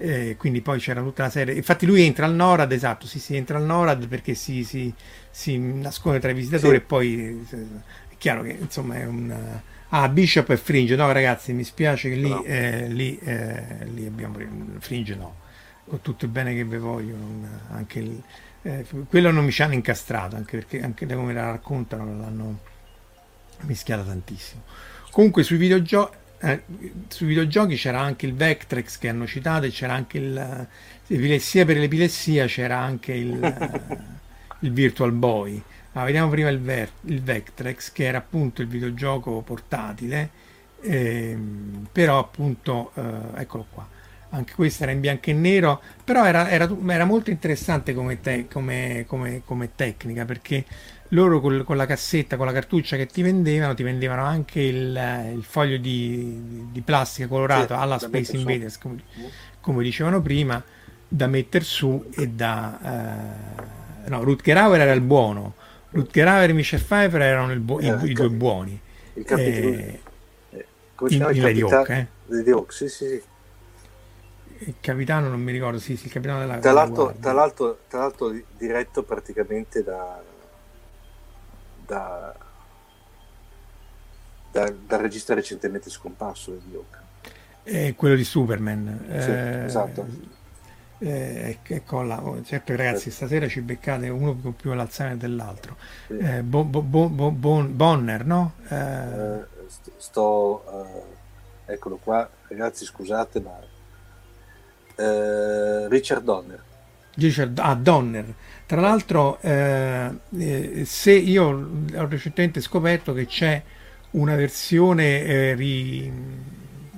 eh, quindi poi c'era tutta una serie. Infatti, lui entra al NORAD, esatto, sì, si entra al NORAD perché si, si, si nasconde tra i visitatori sì. e poi è chiaro che insomma è un. Ah, Bishop e Fringe, no ragazzi, mi spiace che lì, no. eh, lì, eh, lì abbiamo Fringe no, con tutto il bene che vi voglio, non, anche il, eh, quello non mi ci hanno incastrato, anche perché anche da come la raccontano l'hanno mischiata tantissimo. Comunque sui videogiochi eh, sui videogiochi c'era anche il Vectrex che hanno citato e c'era anche il sia per l'epilessia c'era anche il, il Virtual Boy. Ma vediamo prima il, Ver, il, Vectrex che era appunto il videogioco portatile eh, però appunto eh, eccolo qua anche questo era in bianco e nero però era, era, era molto interessante come, te, come, come, come tecnica perché loro col, con la cassetta, con la cartuccia che ti vendevano, ti vendevano anche il, il foglio di, di, plastica colorato sì, alla Space Invaders, come, come, dicevano prima, da mettere su e da... Eh, no, Rutger Hauer era il buono, Rutger Hauer e Michel Pfeiffer erano bu- eh, i, i, due buoni. Il capitano... Eh, come si chiama? Il Lady Hawk, eh? Lady Hawk, sì, sì, sì. Il capitano non mi ricordo, sì, sì il capitano della... Tra l'altro, tra l'altro, tra l'altro diretto praticamente da da, da, dal regista recentemente scomparso di Hawk. È quello di Superman. Sì, eh, esatto. Eh, ecco là, certo ragazzi, stasera ci beccate uno più all'Alzheimer dell'altro. Sì. Eh, bo, bo, bo, Bonner, no? Eh, sto, eh, eccolo qua, ragazzi scusate ma eh, Richard Donner. Richard ah, Donner. Tra l'altro eh, eh, se io ho recentemente scoperto che c'è una versione eh, ri,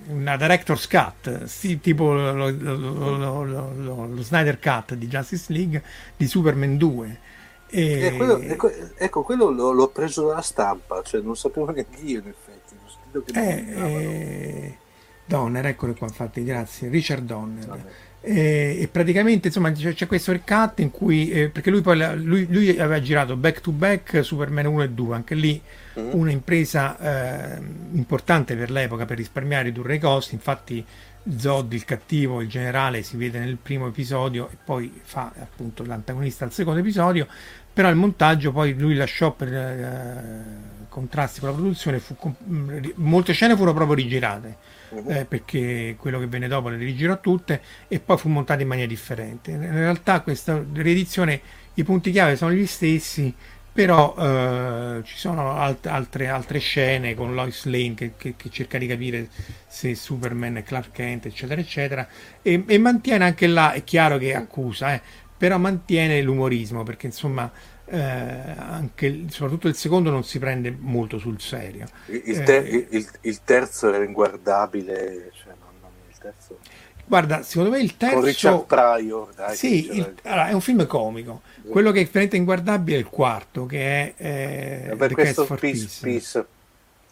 una director's cut sì, tipo lo, lo, lo, lo, Snyder Cut di Justice League di Superman 2 e... Eh, quello, ecco, ecco, quello l'ho, l'ho, preso dalla stampa cioè non sapevo neanche io in effetti eh, eh, Donner eccolo qua infatti grazie. Richard Donner. E, e, praticamente insomma c'è, c'è questo cut in cui eh, perché lui poi lui, lui, aveva girato back to back Superman 1 e 2 anche lì mm-hmm. un'impresa eh, importante per l'epoca per risparmiare e ridurre i costi. Infatti Zod il cattivo il generale si vede nel primo episodio e poi fa appunto l'antagonista al secondo episodio. Però il montaggio poi lui lasciò per eh, contrasti con la produzione fu, molte scene furono proprio rigirate uh-huh. eh, perché quello che venne dopo le rigirò tutte e poi fu montato in maniera differente. In realtà questa riedizione i punti chiave sono gli stessi, però eh, ci sono alt- altre, altre, scene con Lois Lane che, che, che, cerca di capire se Superman è Clark Kent, eccetera, eccetera, e, e mantiene anche là, è chiaro che accusa, eh, però mantiene l'umorismo perché insomma eh, anche, soprattutto il secondo non si prende molto sul serio. Il, te- eh, il, il terzo era inguardabile, cioè, non, non, il terzo... Guarda, secondo me il terzo... Con Richard Pryor, dai, Sì, il, allora, è un film comico. Quello che è veramente inguardabile è il quarto, che è eh, Vabbè, The questo for Peace. peace.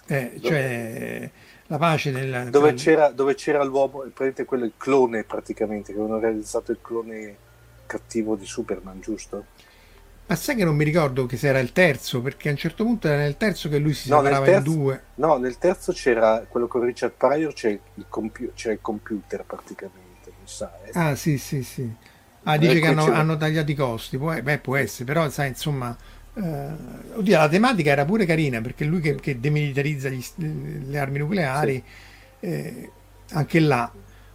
Eh, cioè la pace del... Dove, c'era, dove c'era l'uomo, praticamente quello il clone praticamente, che avevano realizzato il clone cattivo di Superman, giusto? Ma sai che non mi ricordo che se era il terzo, perché a un certo punto era nel terzo che lui si no, separava terzo, in due. No, nel terzo c'era quello con Richard Pryor, c'era il, compi- c'era il computer praticamente, mi sa. Eh. Ah, sì, sì, sì. Ah, dice ecco, che hanno, hanno, tagliato i costi, può, beh, può essere, però sai, insomma, eh, oddio, la tematica era pure carina, perché lui che, che demilitarizza gli, le armi nucleari, sì. eh, anche là,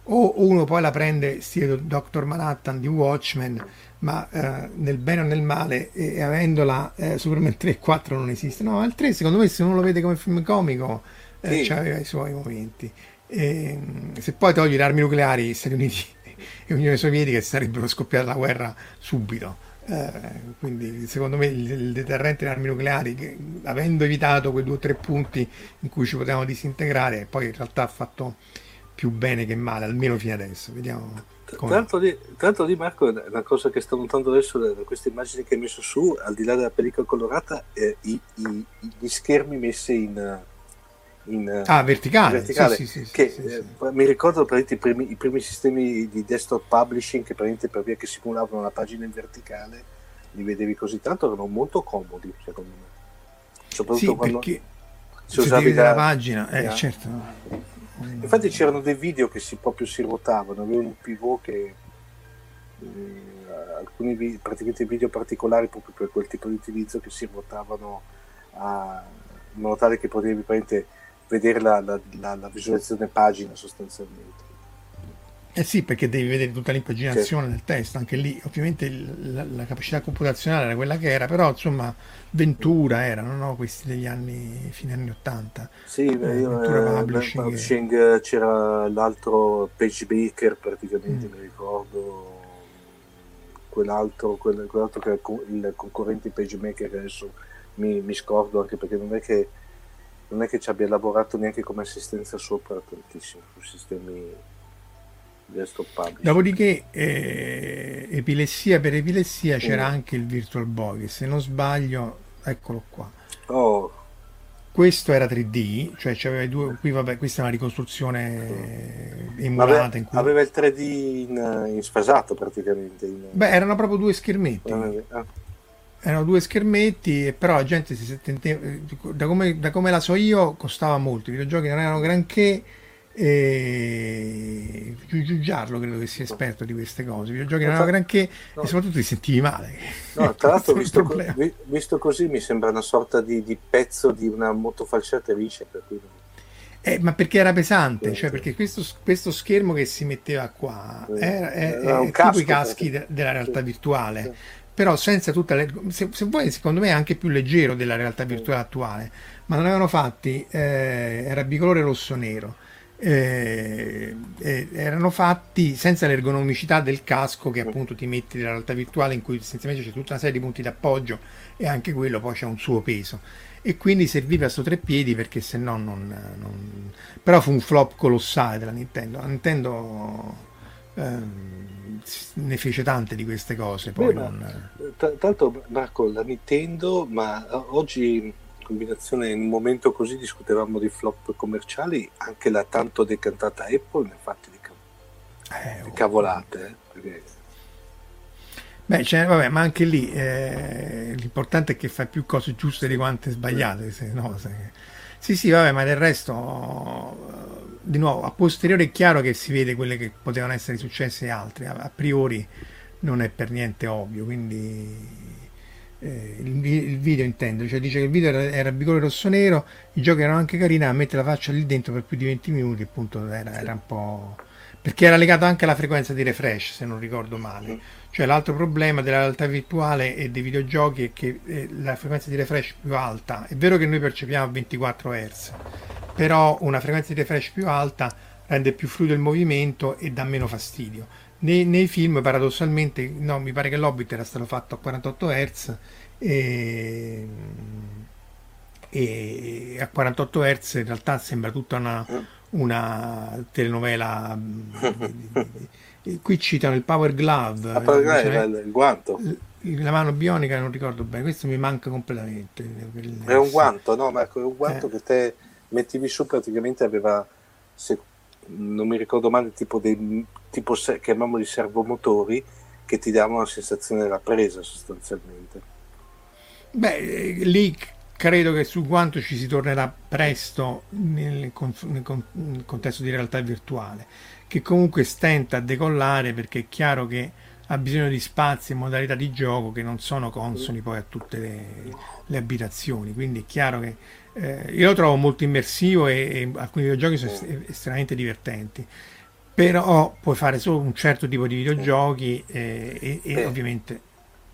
o uno poi la prende stile Dr. Manhattan di Watchmen, ma eh, nel bene o nel male, e, e avendola eh, Superman 3 e 4 non esiste. No, il 3 secondo me se uno lo vede come film comico eh, sì. aveva i suoi momenti. E, se poi togli le armi nucleari, Stati Uniti e Unione Sovietica si sarebbero scoppiate la guerra subito. Eh, quindi secondo me il, il deterrente delle armi nucleari, che, avendo evitato quei due o tre punti in cui ci potevamo disintegrare, poi in realtà ha fatto più bene che male, almeno fino adesso. Vediamo. Tanto di, tanto di, Marco, una cosa che sto notando adesso da, queste immagini che hai messo su, al di là della pellicola colorata, eh, i, i, gli schermi messi in, in ah, verticale, verticale sì, sì, sì, che, eh, mi ricordo i primi, i primi, sistemi di desktop publishing che per via che simulavano la pagina in verticale, li vedevi così tanto, erano molto comodi secondo me. Soprattutto quando perché se usavi la, la pagina, eh, certo. Infatti c'erano dei video che si, proprio si ruotavano, avevo un pivot che mm, alcuni vi, praticamente video particolari proprio per quel tipo di utilizzo che si ruotavano a, in modo tale che potevi vedere la, la, la, la visualizzazione pagina sostanzialmente. Eh sì, perché devi vedere tutta l'impaginazione del testo, anche lì ovviamente la, la, capacità computazionale era quella che era, però insomma Ventura erano no? questi degli anni, fine anni 80. Sì, eh, Ventura eh, Publishing, Publishing c'era l'altro PageMaker praticamente, mm. mi ricordo, quell'altro, quell'altro che era il concorrente PageMaker che adesso mi, mi scordo anche perché non è che non è che ci abbia lavorato neanche come assistenza sopra tantissimo su sistemi Dopodiché, eh, epilessia per epilessia c'era mm. anche il Virtual Boy, che se non sbaglio, eccolo qua. Oh. Questo era 3D, cioè c'aveva due, qui vabbè, questa è una ricostruzione emulata. Cui... aveva il 3D in, in sfasato praticamente. In... Beh, erano proprio due schermetti. Ah. Erano due schermetti, però la gente si sentiva, da come, da come la so io, costava molto. I videogiochi non erano granché e Giugiarlo credo che sia esperto di queste cose i videogiochi non erano granché no. e soprattutto ti sentivi male. No, tra l'altro visto, co- visto, così mi sembra una sorta di, di pezzo di una motofalciatrice per cui... eh, ma perché era pesante sì, cioè perché questo, questo, schermo che si metteva qua sì. era, è, era è tipo i caschi de- della realtà virtuale però senza tutta le, se, se vuoi secondo me è anche più leggero della realtà virtuale attuale ma non avevano fatti eh, era bicolore rosso nero eh, eh, erano fatti senza l'ergonomicità del casco che appunto ti metti nella realtà virtuale in cui essenzialmente c'è tutta una serie di punti d'appoggio e anche quello poi c'è un suo peso. E quindi serviva sto tre piedi perché se no non, non, però fu un flop colossale della Nintendo. La Nintendo ehm, ne fece tante di queste cose poi Beh, non... tra l'altro Marco la Nintendo ma oggi combinazione in un momento così discutevamo di flop commerciali anche la tanto decantata Apple infatti di, eh, di cavolate eh, perché... Beh, cioè, vabbè, ma anche lì eh, l'importante è che fai più cose giuste di quante sbagliate. Se no, se... Sì, sì, vabbè, ma del resto, di nuovo, a posteriori è chiaro che si vede quelle che potevano essere successe e altre, a priori non è per niente ovvio, quindi eh, il, il, video intendo, cioè dice che il video era, era bicolore rosso nero, i giochi erano anche carini, a mettere la faccia lì dentro per più di 20 minuti, appunto era, era un po'... perché era legato anche alla frequenza di refresh, se non ricordo male. Cioè l'altro problema della realtà virtuale e dei videogiochi è che eh, la frequenza di refresh più alta. È vero che noi percepiamo 24 Hz, però una frequenza di refresh più alta rende più fluido il movimento e dà meno fastidio nei, nei, film paradossalmente, no, mi pare che l'Hobbit era stato fatto a 48 Hz e, e a 48 Hz in realtà sembra tutta una, una telenovela. Qui citano il Power Glove, la power glove cioè, il, guanto. La mano bionica non ricordo bene, questo mi manca completamente. È un guanto, no Marco, è un guanto eh. che te mettevi su praticamente aveva se, non mi ricordo male, tipo dei tipo chiamiamoli servomotori che ti danno una sensazione della presa sostanzialmente. Beh, eh, lì credo che su quanto ci si tornerà presto nel, nel, contesto di realtà virtuale, che comunque stenta a decollare perché è chiaro che ha bisogno di spazi e modalità di gioco che non sono consoni poi a tutte le, le abitazioni, quindi è chiaro che eh, io lo trovo molto immersivo e, e alcuni videogiochi sono estremamente divertenti. Però puoi fare solo un certo tipo di videogiochi eh, e, e Beh, ovviamente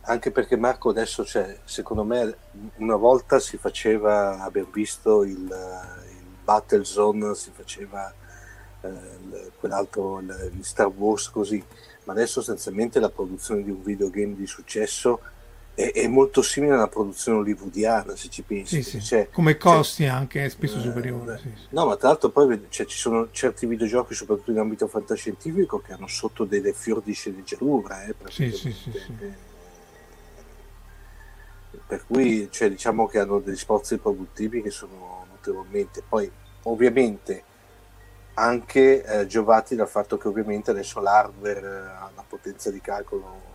anche perché Marco adesso c'è secondo me una volta si faceva abbiamo visto il, il Battlezone si faceva eh, quell'altro il Star Wars così ma adesso essenzialmente la produzione di un videogame di successo è, è, molto simile alla produzione hollywoodiana se ci pensi. Sì, sì. Come costi cioè, anche spesso eh, superiori. Sì, no, ma tra l'altro poi cioè, ci sono certi videogiochi, soprattutto in ambito fantascientifico, che hanno sotto delle fior di sceneggiatura. Eh, sì, sì, sì, Per cui cioè, diciamo che hanno degli sforzi produttivi che sono notevolmente. Poi ovviamente anche eh, giovati dal fatto che ovviamente adesso l'hardware ha una potenza di calcolo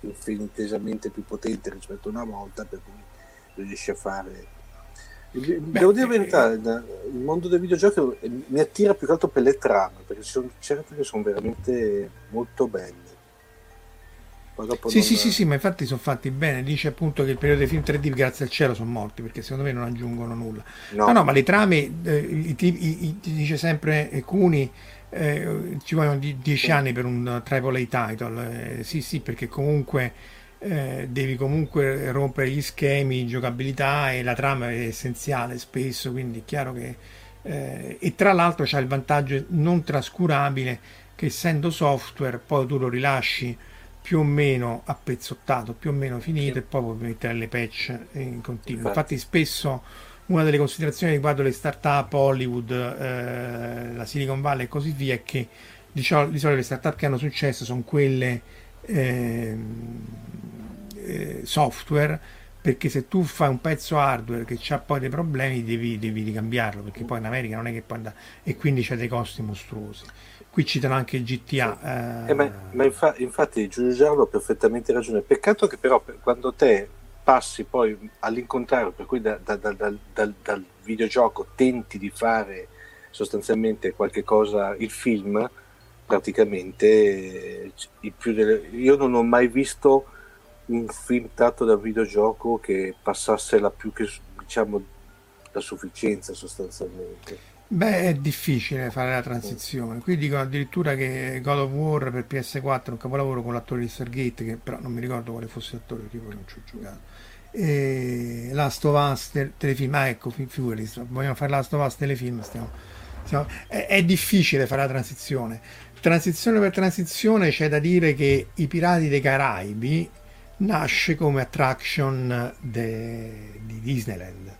infinitesamente più potente rispetto a una volta, per cui riesce a fare. Beh, Devo dire la verità, eh, il mondo dei videogiochi mi attira più che altro per le trame, perché ci sono certe che sono veramente molto belle. Sì, non... sì, sì, sì, ma infatti sono fatti bene. Dice appunto che il periodo dei film 3D, grazie al cielo, sono morti perché secondo me non aggiungono nulla. No, no, no ma le trame, eh, i, i, i, dice sempre Cuni, eh, ci vogliono dieci anni per un AAA title, eh, sì sì perché comunque eh, devi comunque rompere gli schemi, giocabilità e la trama è essenziale spesso, quindi è chiaro che... Eh, e tra l'altro c'è il vantaggio non trascurabile che essendo software poi tu lo rilasci più o meno appezzottato, più o meno finito sì. e poi puoi mettere le patch in continuo. Infatti spesso una delle considerazioni riguardo le start-up, Hollywood, eh, la Silicon Valley e così via è che di, solito le start-up che hanno successo sono quelle eh, eh, software perché se tu fai un pezzo hardware che ha poi dei problemi devi, devi ricambiarlo perché poi in America non è che puoi andare e quindi c'è dei costi mostruosi qui citano anche il GTA sì. eh, ma, ma infa- infatti Giuliano ha perfettamente ragione peccato che però quando te passi poi all'incontrario, per cui da, da, da, dal, dal videogioco tenti di fare sostanzialmente qualche cosa, il film praticamente delle, io non ho mai visto un film tratto da videogioco che passasse la più che diciamo la sufficienza sostanzialmente. Beh, è difficile fare la transizione. Qui dicono addirittura che God of War per PS4 è un capolavoro con l'attore di Stargate, che però non mi ricordo quale fosse l'attore, poi non ci ho giocato. E Last of Us te- telefilm, ah ecco, figurati, vogliamo fare Last of Us telefilm, stiamo è, è difficile fare la transizione. Transizione per transizione c'è da dire che i Pirati dei Caraibi nasce come attraction de, di Disneyland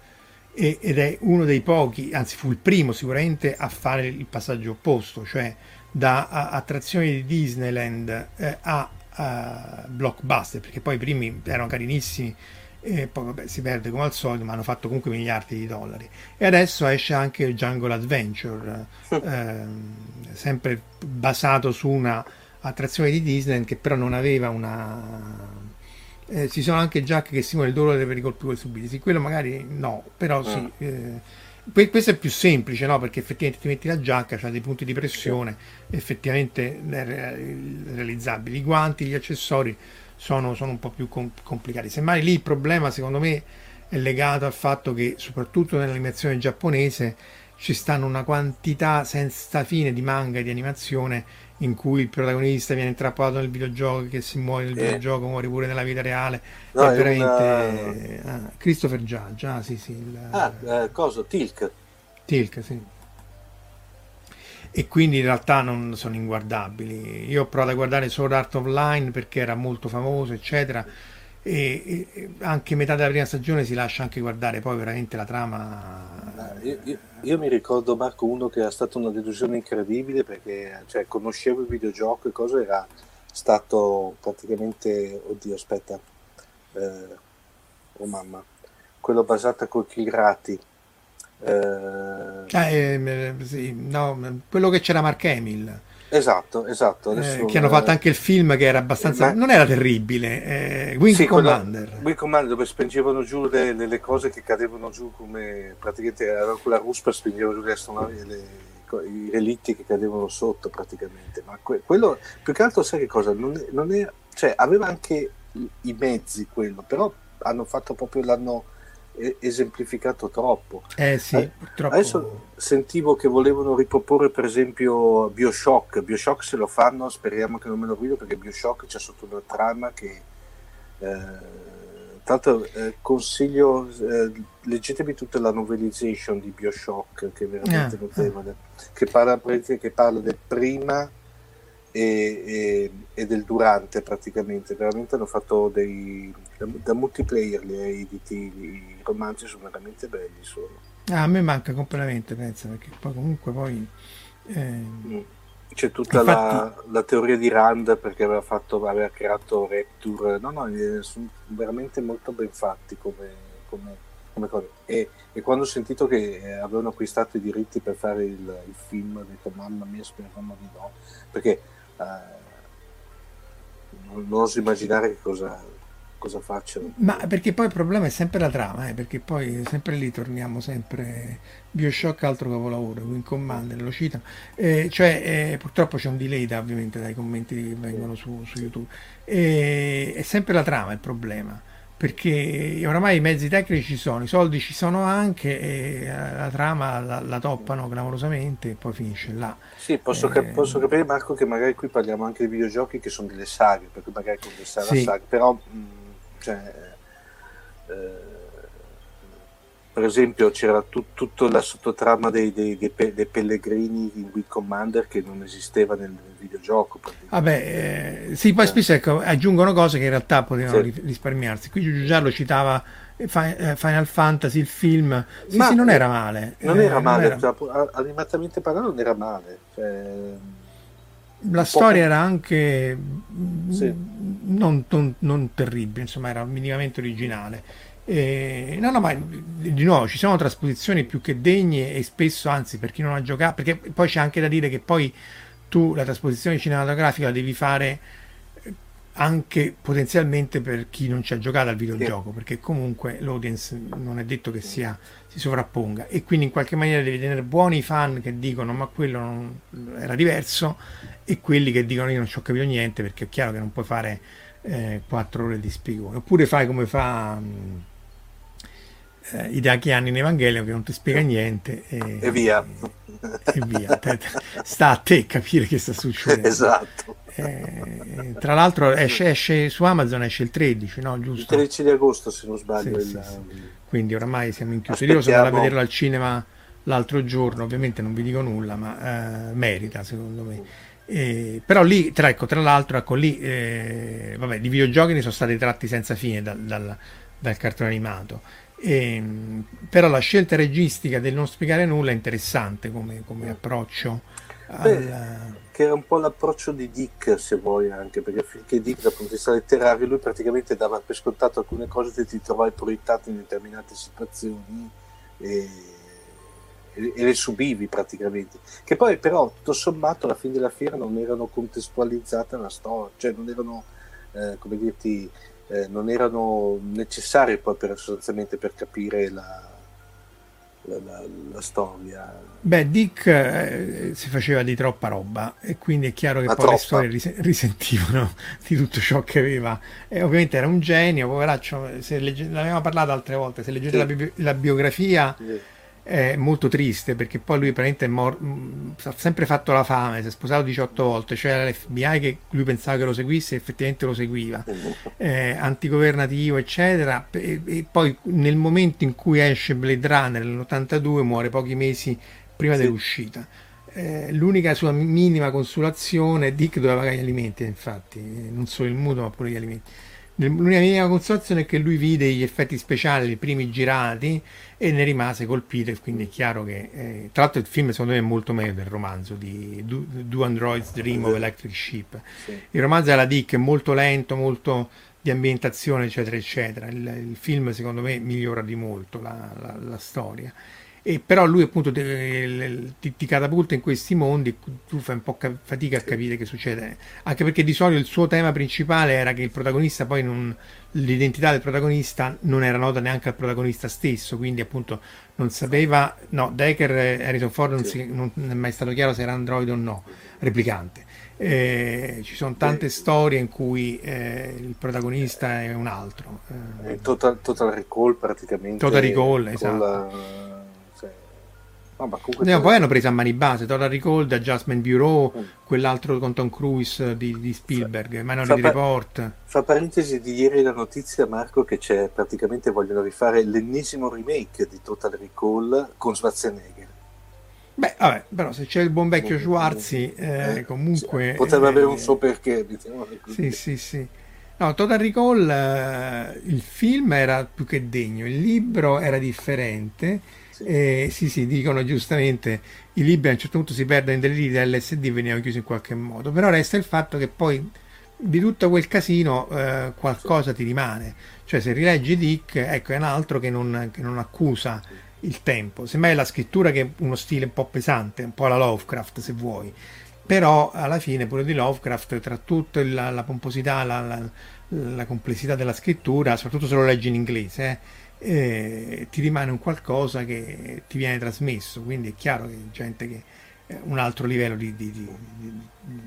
e, ed è uno dei pochi, anzi fu il primo sicuramente a fare il passaggio opposto, cioè da a, attrazioni di Disneyland eh, a, a blockbuster, perché poi i primi erano carinissimi e poi vabbè, si perde come al solito, ma hanno fatto comunque miliardi di dollari. E adesso esce anche Jungle Adventure, eh, sempre basato su una attrazione di Disney che però non aveva una... Eh, ci sono anche Jack che simula il dolore per i colpi subiti, sì, quello magari no, però sì. Ah. Eh, questo è più semplice, no? Perché effettivamente ti metti la giacca, c'ha dei punti di pressione, effettivamente realizzabili. I guanti, gli accessori sono, sono un po' più complicati. Semmai lì il problema, secondo me, è legato al fatto che, soprattutto nell'animazione giapponese, ci stanno una quantità senza fine di manga e di animazione in cui il protagonista viene intrappolato nel videogioco, che si muore nel eh. videogioco, muore pure nella vita reale. No, è, è veramente. Una... Ah, Christopher Judge, ah sì sì. Il... Ah, eh, cosa? Tilk. Tilk, sì e quindi in realtà non sono inguardabili. Io ho provato a guardare solo Art of Line perché era molto famoso, eccetera. E, e, anche metà della prima stagione si lascia anche guardare poi veramente la trama io, io, io, mi ricordo Marco uno che era stata una delusione incredibile perché cioè, conoscevo il videogioco e cosa era stato praticamente oddio aspetta eh, oh mamma quello basato con Kirati eh... Eh, sì, no, quello che c'era Mark Emil. Esatto, esatto. Eh, che hanno fatto anche il film che era abbastanza... Ma... non era terribile, eh, Wing sì, Commander. Quello, Wing Commander dove spingevano giù le, le, le, cose che cadevano giù come praticamente era quella ruspa spingeva giù le astronavi le, i relitti che cadevano sotto praticamente. Ma que, quello, più che altro sai che cosa? Non non è, cioè, aveva anche i mezzi quello, però hanno fatto proprio l'hanno esemplificato troppo. Eh sì, troppo. Adesso sentivo che volevano riproporre per esempio Bioshock. Bioshock se lo fanno, speriamo che non me lo guido perché Bioshock c'è sotto una trama che... Eh, tanto eh, consiglio, eh, leggetevi tutta la novelization di Bioshock che è veramente ah, notevole, ah. che, parla, che parla del prima e, e, e, del durante praticamente veramente hanno fatto dei da, da multiplayer li hai editi i romanzi sono veramente belli sono. Ah, a me manca completamente penso perché poi comunque poi eh... C'è tutta Infatti... la, la, teoria di Rand perché aveva, fatto, aveva creato Rapture. No no eh, sono veramente molto ben fatti come, come, come cose. E, e, quando ho sentito che eh, avevano acquistato i diritti per fare il, il film ho detto mamma mia speriamo di no. Perché eh, non oso immaginare che cosa, cosa facciano. Ma perché poi il problema è sempre la trama, eh, perché poi sempre lì torniamo sempre Bioshock altro capolavoro, Wing Commander lo citano, eh, cioè eh, purtroppo c'è un delay da, ovviamente dai commenti che vengono su, su YouTube, e, è sempre la trama il problema perché oramai i mezzi tecnici ci sono, i soldi ci sono anche e eh, la trama la, la toppano clamorosamente e poi finisce là. Sì, posso, eh, posso, capire Marco che magari qui parliamo anche di videogiochi che sono delle saghe, perché magari con delle sì. saghe, però mh, cioè, eh, per esempio c'era tut, tutta la sottotrama dei, dei, dei, dei, pellegrini in Wii Commander che non esisteva nel, nel videogioco. Vabbè, eh, sì, poi eh. spesso ecco, aggiungono cose che in realtà potevano sì. risparmiarsi. Qui Giugiu Giallo citava eh, eh, Final Fantasy, il film, sì, Ma sì, non era male. Non era male, non era... Cioè, animatamente parlando non era male. Cioè, la storia era anche sì. non, non, non terribile, insomma era minimamente originale. Eh, no, no, ma di nuovo ci sono trasposizioni più che degne e spesso, anzi, per chi non ha giocato, perché poi c'è anche da dire che poi tu la trasposizione cinematografica la devi fare eh, anche potenzialmente per chi non ci ha giocato al videogioco, perché comunque l'audience non è detto che sia, si sovrapponga e quindi in qualche maniera devi tenere buoni i fan che dicono ma quello non, era diverso e quelli che dicono io non ci ho capito niente perché è chiaro che non puoi fare eh, 4 ore di spiegone, oppure fai come fa... Mh, eh, i Dachiani in Evangelio che non ti spiega niente e, e via. E via. sta a te capire che sta succedendo. Esatto. Eh, tra l'altro esce, esce, su Amazon esce il 13, no? Giusto? Il 13 di agosto se non sbaglio. Sì, il... sì, sì. Quindi oramai siamo in chiusura. Io sono andato a vederlo al cinema l'altro giorno, ovviamente non vi dico nulla, ma eh, merita secondo me. Eh, però lì, tra, ecco, tra l'altro, ecco, lì, eh, vabbè, di videogiochi ne sono stati tratti senza fine dal, dal, dal cartone animato. E, però la scelta registica del non spiegare nulla è interessante come, come approccio. Beh, al... Che era un po' l'approccio di Dick, se vuoi, anche perché finché Dick, dal punto di vista letterario, lui praticamente dava per scontato alcune cose che ti trovavi proiettate in determinate situazioni e e, le subivi praticamente. Che poi però tutto sommato alla fine della fiera non erano contestualizzate alla storia, cioè non erano, eh, come dirti, eh, non erano necessarie poi per, sostanzialmente per capire la, la, la, la storia. Beh, Dick eh, si faceva di troppa roba e quindi è chiaro che Ma poi troppa. le storie ris- risentivano di tutto ciò che aveva. E ovviamente era un genio, poveraccio, se legge- l'avevamo parlato altre volte, se leggete sì. la, bi- la, biografia... Sì è molto triste perché poi lui praticamente è mor- ha sempre fatto la fame, si è sposato 18 volte, cioè l'FBI che lui pensava che lo seguisse effettivamente lo seguiva, eh, antigovernativo eccetera e, e, poi nel momento in cui esce Blade Runner nell'82 muore pochi mesi prima sì. dell'uscita. Eh, l'unica sua minima consolazione è Dick doveva pagare gli alimenti infatti, non solo il mutuo ma pure gli alimenti L'unica mia consolazione è che lui vide gli effetti speciali, i primi girati, e ne rimase colpito. E quindi è chiaro che, eh, tra l'altro, il film secondo me è molto meglio del romanzo di Do, Do Androids Dream of Electric Sheep. Sì. Il romanzo della Dick è molto lento, molto di ambientazione, eccetera, eccetera. Il, il film, secondo me, migliora di molto la, la, la storia. E però lui appunto ti, ti, catapulta in questi mondi, tu fai un po' ca- fatica a capire che succede, anche perché di solito il suo tema principale era che il protagonista poi non, l'identità del protagonista non era nota neanche al protagonista stesso, quindi appunto non sapeva, no, Decker, Harrison Ford non, si, non è mai stato chiaro se era android o no, replicante. Eh, ci sono tante storie in cui eh, il protagonista è un altro. Eh, total, total Recall praticamente. Total Recall, esatto. La No, ma no, poi hanno preso a mani base Total Recall, The Adjustment Bureau, mm. quell'altro con Tom Cruise di, di Spielberg, fa, Minority fa, Report. Fa parentesi di ieri la notizia, Marco, che c'è praticamente vogliono rifare l'ennesimo remake di Total Recall con Schwarzenegger. Beh, vabbè, però se c'è il buon vecchio Schwarzi, eh, eh, comunque... Potrebbe eh, avere un suo perché, diciamo. Sì, sì, sì. No, Total Recall, eh, il film era più che degno, il libro era differente eh, sì, sì, dicono giustamente i libri a un certo punto si perdono in linee dell'SD e venivano chiusi in qualche modo, però resta il fatto che poi di tutto quel casino eh, qualcosa ti rimane, cioè se rileggi Dick, ecco è un altro che non, che non accusa il tempo, semmai la scrittura che è uno stile un po' pesante, un po' la Lovecraft se vuoi, però alla fine pure di Lovecraft tra tutta la, la pomposità, la, la, la, complessità della scrittura, soprattutto se lo leggi in inglese, eh, eh, ti rimane un qualcosa che ti viene trasmesso, quindi è chiaro che gente che è un altro livello di, di, di,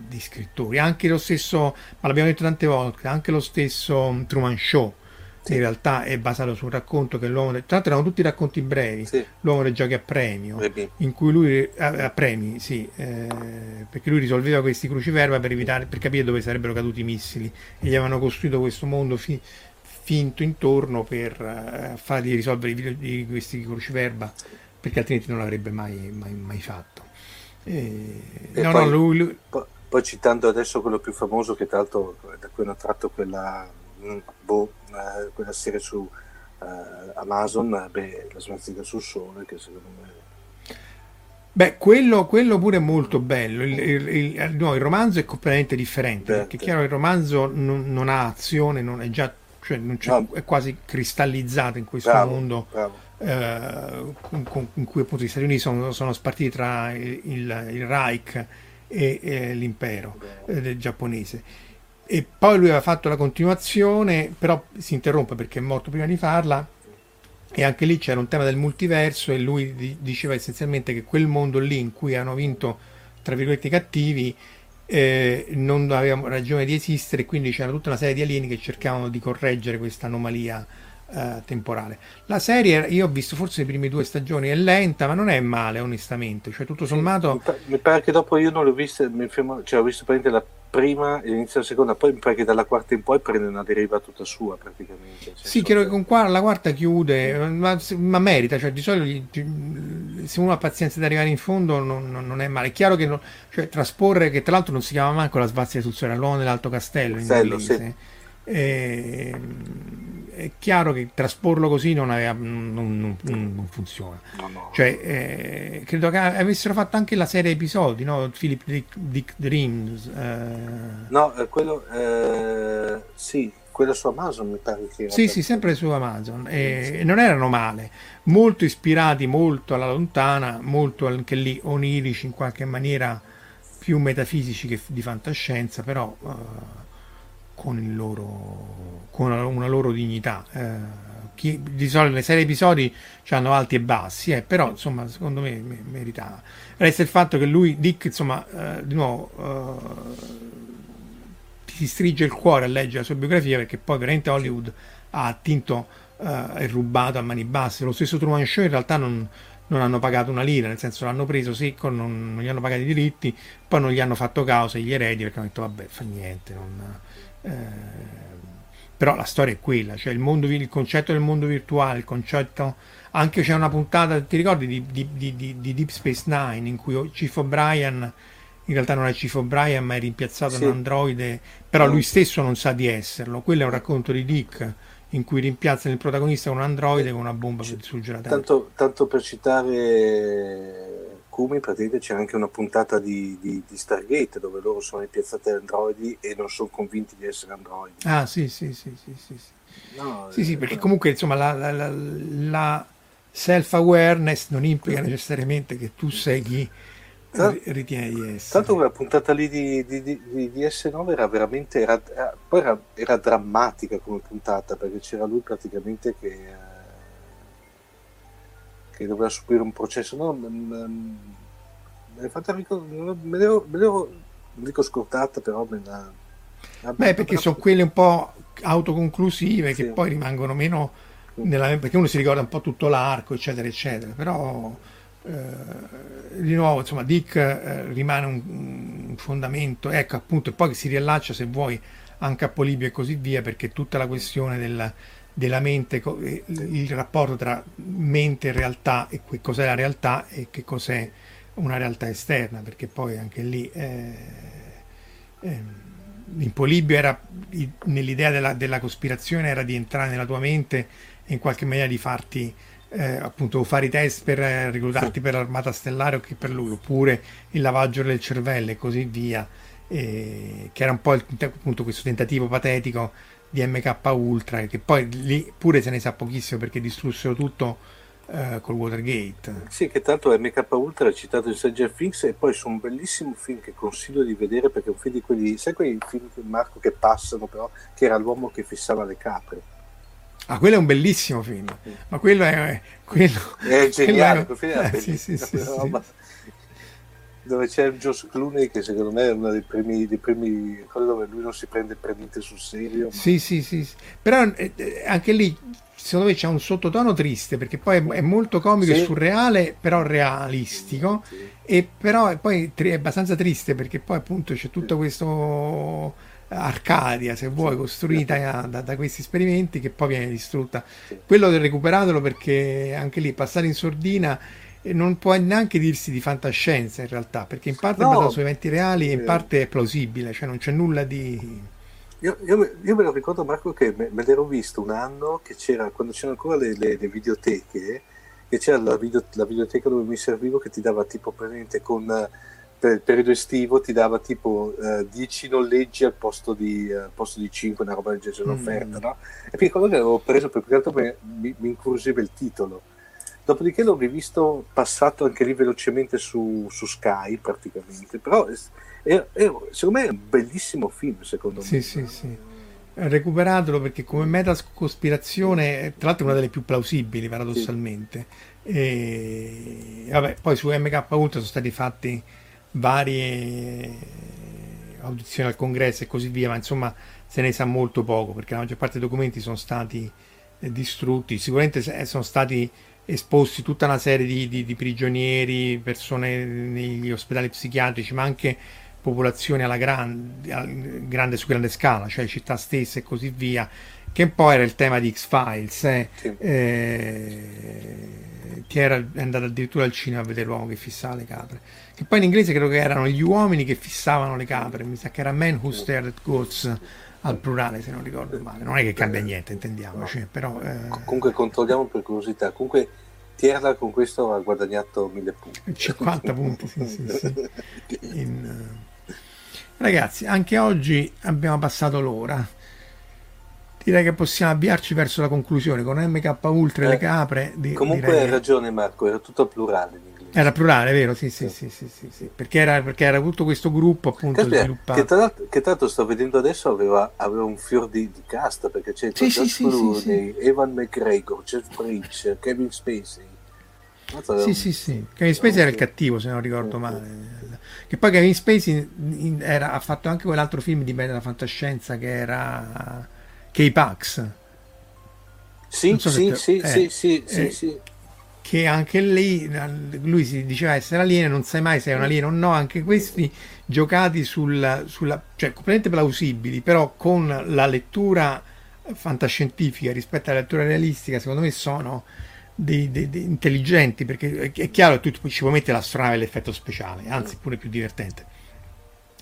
di scrittori, anche lo stesso, ma l'abbiamo detto tante volte, anche lo stesso Truman Show, sì. in realtà è basato su un racconto che l'uomo, tra l'altro erano tutti racconti brevi, sì. l'uomo dei giochi a premio, in cui lui, a, a premi, sì, eh, perché lui risolveva questi cruciverba per, evitare, per capire dove sarebbero caduti i missili. E gli avevano costruito questo mondo fi, finto intorno per uh, fargli risolvere i, i, questi cruciverba perché altrimenti non l'avrebbe mai, mai, mai fatto. E, e no, poi, no, lui, lui... Poi, poi, citando adesso quello più famoso che tra l'altro da cui hanno tratto quella, mm, boh, eh, quella serie su eh, Amazon, beh, la svastica sul sole che secondo me Beh, quello, quello, pure è molto bello. Il, il, il, no, il romanzo è completamente differente. Beh, perché chiaro il romanzo non, non ha azione, non è già cioè no. è quasi cristallizzato in questo bravo, mondo bravo. Eh, in, in, cui appunto gli Stati Uniti sono, sono spartiti tra il, il, il Reich e, e l'impero eh, giapponese. E poi lui aveva fatto la continuazione, però si interrompe perché è morto prima di farla. E anche lì c'era un tema del multiverso e lui di, diceva essenzialmente che quel mondo lì in cui hanno vinto, tra virgolette, i cattivi, eh, non avevamo ragione di esistere, quindi c'era tutta una serie di alieni che cercavano di correggere questa anomalia eh, temporale. La serie, io ho visto forse le prime due stagioni, è lenta, ma non è male, onestamente. Cioè, tutto sommato. Mi pare che dopo io non l'ho vista, cioè, ho visto praticamente la prima e inizia la seconda, poi perché dalla quarta in poi prende una deriva tutta sua praticamente. Sì, credo che con qua, la quarta chiude, ma, ma merita, cioè di solito se uno ha pazienza di arrivare in fondo non, non, è male. È chiaro che non, cioè, trasporre, che tra l'altro non si chiama manco la Svezia sul Sole, l'uomo dell'Alto Castello in Castello, inglese. sì. E, è chiaro che trasporlo così non, aveva, non, non funziona. No, no. Cioè, eh, credo che avessero fatto anche la serie episodi, no? Philip Dick, Dick Dreams. Eh. No, eh, quello eh, sì, quello su Amazon mi pare che era. Sì, sì, sempre su Amazon. E, e non erano male, molto ispirati molto alla lontana, molto anche lì onirici in qualche maniera più metafisici che di fantascienza, però eh, con, il loro, con una, loro dignità. Eh, chi, di solito le serie episodi hanno alti e bassi, eh, però insomma secondo me, me meritava. Resta il fatto che lui, Dick, insomma, eh, di nuovo eh, ti stringe il cuore a leggere la sua biografia perché poi veramente Hollywood ha attinto eh, e rubato a mani basse. Lo stesso Truman Show in realtà non, non hanno pagato una lira, nel senso l'hanno preso secco, non, non gli hanno pagato i diritti, poi non gli hanno fatto causa gli eredi perché hanno detto vabbè fa niente. Non, eh, però la storia è quella, cioè il, mondo, il concetto del mondo virtuale, il concetto anche c'è una puntata, ti ricordi di, di, di, di Deep Space Nine in cui Chief O'Brien in realtà non è Chief O'Brien ma è rimpiazzato Sì. un androide, però lui stesso non sa di esserlo. Quello è un racconto di Dick in cui rimpiazzano il protagonista con un androide con una bomba la Terra. Tanto, tanto per citare Kumi, praticamente c'è anche una puntata di, di- di Stargate dove loro sono rimpiazzati androidi e non sono convinti di essere androidi. Ah sì sì sì sì sì. Sì, No, sì, sì eh, perché comunque insomma la, la- la- la self-awareness non implica necessariamente che tu sei chi Tra- ritieni di essere. Tanto quella puntata lì di, di, di- di- di S9 era veramente, era, era, era drammatica come puntata perché c'era lui praticamente che, eh, che doveva subire un processo. No, me l'hai fatta ricordare, me l'ero, me l'ero- dico scortata, però me la... Beh, perché sono quelle un po' autoconclusive che Sì. poi rimangono meno nella, perché uno si ricorda un po' tutto l'arco, eccetera, eccetera. Però eh, di nuovo, insomma, Dick eh, rimane un, un fondamento, ecco appunto, e poi che si riallaccia se vuoi anche a Polibio e così via, perché tutta la questione della, della mente, eh, il rapporto tra mente e realtà e che cos'è la realtà e che cos'è una realtà esterna, perché poi anche lì eh, in Polibio era nell'idea della, della cospirazione era di entrare nella tua mente e in qualche maniera di farti eh, appunto fare i test per eh, reclutarti per l'armata stellare o che per lui oppure il lavaggio del cervello e così via. Eh, che era un po' il, appunto questo tentativo patetico di MK Ultra che poi lì pure se ne sa pochissimo perché distrussero tutto eh, col Watergate Sì, che tanto MK Ultra è citato in Stranger Things e poi su un bellissimo film che consiglio di vedere perché è un film di quelli, sai quei film Marco che passano però, che era l'uomo che fissava le capre. ah quello è un bellissimo film ma quello è quello, È geniale, quello quel film era eh, sì, sì, sì, sì. Dove c'è Josh Clooney che secondo me è uno dei primi, dei primi quello dove lui non si prende per niente sul serio. ma- Sì, sì, sì, sì. Però eh, eh, anche lì secondo me c'è un sottotono triste perché poi è, è molto comico Sì. e surreale, però realistico. Sì. E però è poi tri- è abbastanza triste perché poi appunto c'è tutto questo Arcadia, se vuoi, costruita da, da questi esperimenti che poi viene distrutta. Quello del recuperatelo perché anche lì passare in sordina non può neanche dirsi di fantascienza in realtà, perché in parte No. è basato su eventi reali e in Eh. parte è plausibile, cioè non c'è nulla di... Io, io me- io me lo ricordo Marco che me, me l'ero visto un anno che c'era quando c'erano ancora le, le- le videoteche che c'era la, video- la videoteca dove mi servivo che ti dava tipo praticamente con per il periodo estivo ti dava tipo eh, 10 noleggi al posto di, eh, al posto di 5 una roba del genere Mm. un'offerta no? e mi ricordo che l'avevo preso perché altro me- mi, mi incuriosiva il titolo dopodiché l'ho rivisto passato anche lì velocemente su, su Sky praticamente però è- è- secondo me è un bellissimo film secondo Sì, me sì, sì. Recuperatelo perché come meta cospirazione, tra l'altro è una delle più plausibili paradossalmente. E, vabbè, poi su MK Ultra sono stati fatti varie audizioni al congresso e così via, ma insomma se ne sa molto poco perché la maggior parte dei documenti sono stati eh, distrutti. Sicuramente sono stati esposti tutta una serie di, di- di prigionieri, persone negli ospedali psichiatrici, ma anche popolazioni alla grande, grande su grande scala, cioè città stesse e così via, che un po' era il tema di X-Files. Eh. Sì. Eh, ti era andato addirittura al cinema a vedere l'uomo che fissava le capre. Che poi in inglese credo che erano gli uomini che fissavano le capre, mi sa che era Man Who Stared at Goats al plurale se non ricordo male. Non è che cambia niente, intendiamoci, no. però... Eh... Comunque controlliamo per curiosità. Comunque Tierra con questo ha guadagnato 1000 punti. 50 punti, sì, sì, sì. In, uh... Ragazzi, anche oggi abbiamo passato l'ora direi che possiamo avviarci verso la conclusione con MK Ultra e eh, le capre. Di, comunque hai ragione Marco, era tutto plurale in inglese. Era plurale, vero? Sì, sì, sì, sì, sì, sì. Perché, era, perché, era, tutto questo gruppo appunto Caspita, sviluppato. Che tra, che tra, l'altro sto vedendo adesso aveva, aveva un fior di, di, cast perché c'è sì, George sì, Clooney, sì, Evan McGregor, Jeff Bridge, Kevin Spacey. Sì, sì, sì. Kevin Spacey era il cattivo, se non ricordo male. Che poi Kevin Spacey era, ha fatto anche quell'altro film di bella fantascienza che era K-Pax. Sì, so sì, te... sì, eh, sì, sì, eh, sì, Che anche lì lui si diceva essere alieno, non sai mai se è un alieno o no. Anche questi giocati sul, sulla, cioè completamente plausibili, però con la lettura fantascientifica rispetto alla lettura realistica, secondo me sono dei, dei, dei intelligenti perché è chiaro che tu ci puoi mettere l'astronave e l'effetto speciale, anzi pure più divertente.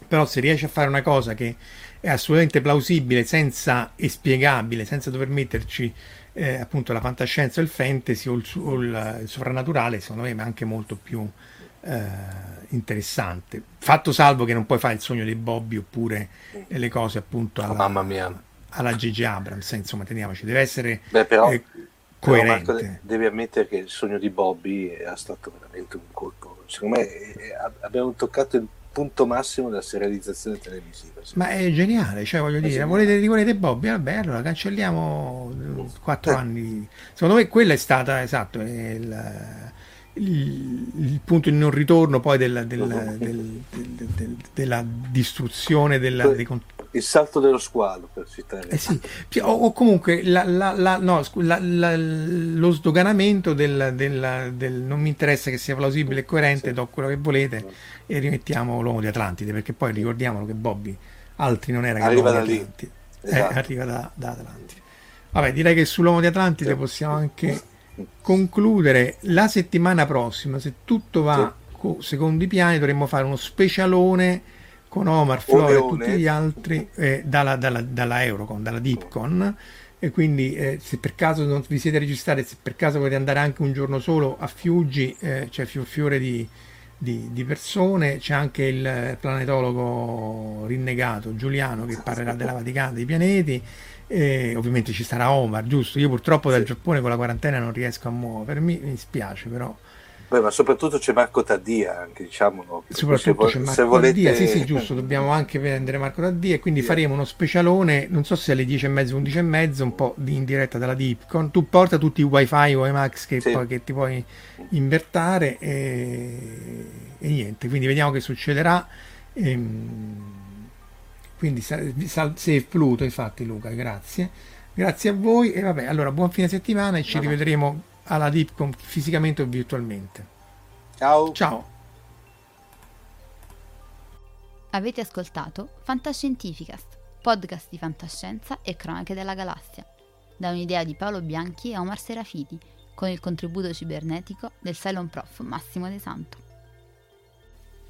Però se riesci a fare una cosa che è assolutamente plausibile senza, e spiegabile, senza dover metterci eh, appunto la fantascienza, il fantasy o il, o il, il sovrannaturale, secondo me è anche molto più eh, interessante. Fatto salvo che non puoi fare il sogno dei Bobby oppure le cose appunto alla, oh, alla J.J. Abrams, insomma teniamoci, deve essere Beh, però, eh, coerente. Però devi ammettere che il sogno di Bobby è stato veramente un colpo. Secondo me è, è, abbiamo toccato il punto massimo della serializzazione televisiva. Ma è geniale, cioè voglio dire, volete, volete Bobby? Vabbè, allora cancelliamo quattro eh. anni. Secondo me quella è stata, esatto, il, il, il punto di non ritorno poi del, del, del, della distruzione della, dei, il salto dello squalo per citare eh sì. o, o, comunque la, la, la, no, lo sdoganamento del, del, del, non mi interessa che sia plausibile e coerente sì. do quello che volete e rimettiamo l'uomo di Atlantide perché poi ricordiamolo che Bobby altri non era che arriva da lì eh, esatto. eh, arriva da, da, Atlantide vabbè direi che sull'uomo di Atlantide sì. possiamo anche concludere la settimana prossima se tutto va sì. secondo i piani dovremmo fare uno specialone con Omar, Flore e tutti gli altri eh, dalla, dalla, dalla, Eurocon, dalla Deepcon. E quindi eh, se per caso non vi siete registrati, se per caso volete andare anche un giorno solo a Fiuggi, eh, c'è fior fiore di, di, di, persone, c'è anche il planetologo rinnegato Giuliano che parlerà della Vaticana, dei pianeti, e ovviamente ci sarà Omar, giusto? Io purtroppo dal Giappone con la quarantena non riesco a muovermi, mi spiace però Beh, ma soprattutto c'è Marco Taddia, anche diciamolo. Soprattutto se, c'è Marco volete... Taddia, sì, sì, giusto, dobbiamo anche prendere Marco Taddia e quindi yeah. faremo uno specialone, non so se alle 10 e mezzo, 11 e mezzo, un po' di in diretta dalla Deepcon. Tu porta tutti i wifi o IMAX che, sì. poi, che ti puoi invertare e... e, niente, quindi vediamo che succederà. E... Quindi safe Pluto, infatti Luca, grazie. Grazie a voi e vabbè, allora buon fine settimana e ci no, rivedremo alla Deepcom fisicamente o virtualmente. Ciao. Ciao. Avete ascoltato Fantascientificast, podcast di fantascienza e cronache della galassia, da un'idea di Paolo Bianchi e Omar Serafiti, con il contributo cibernetico del Cylon Prof Massimo De Santo.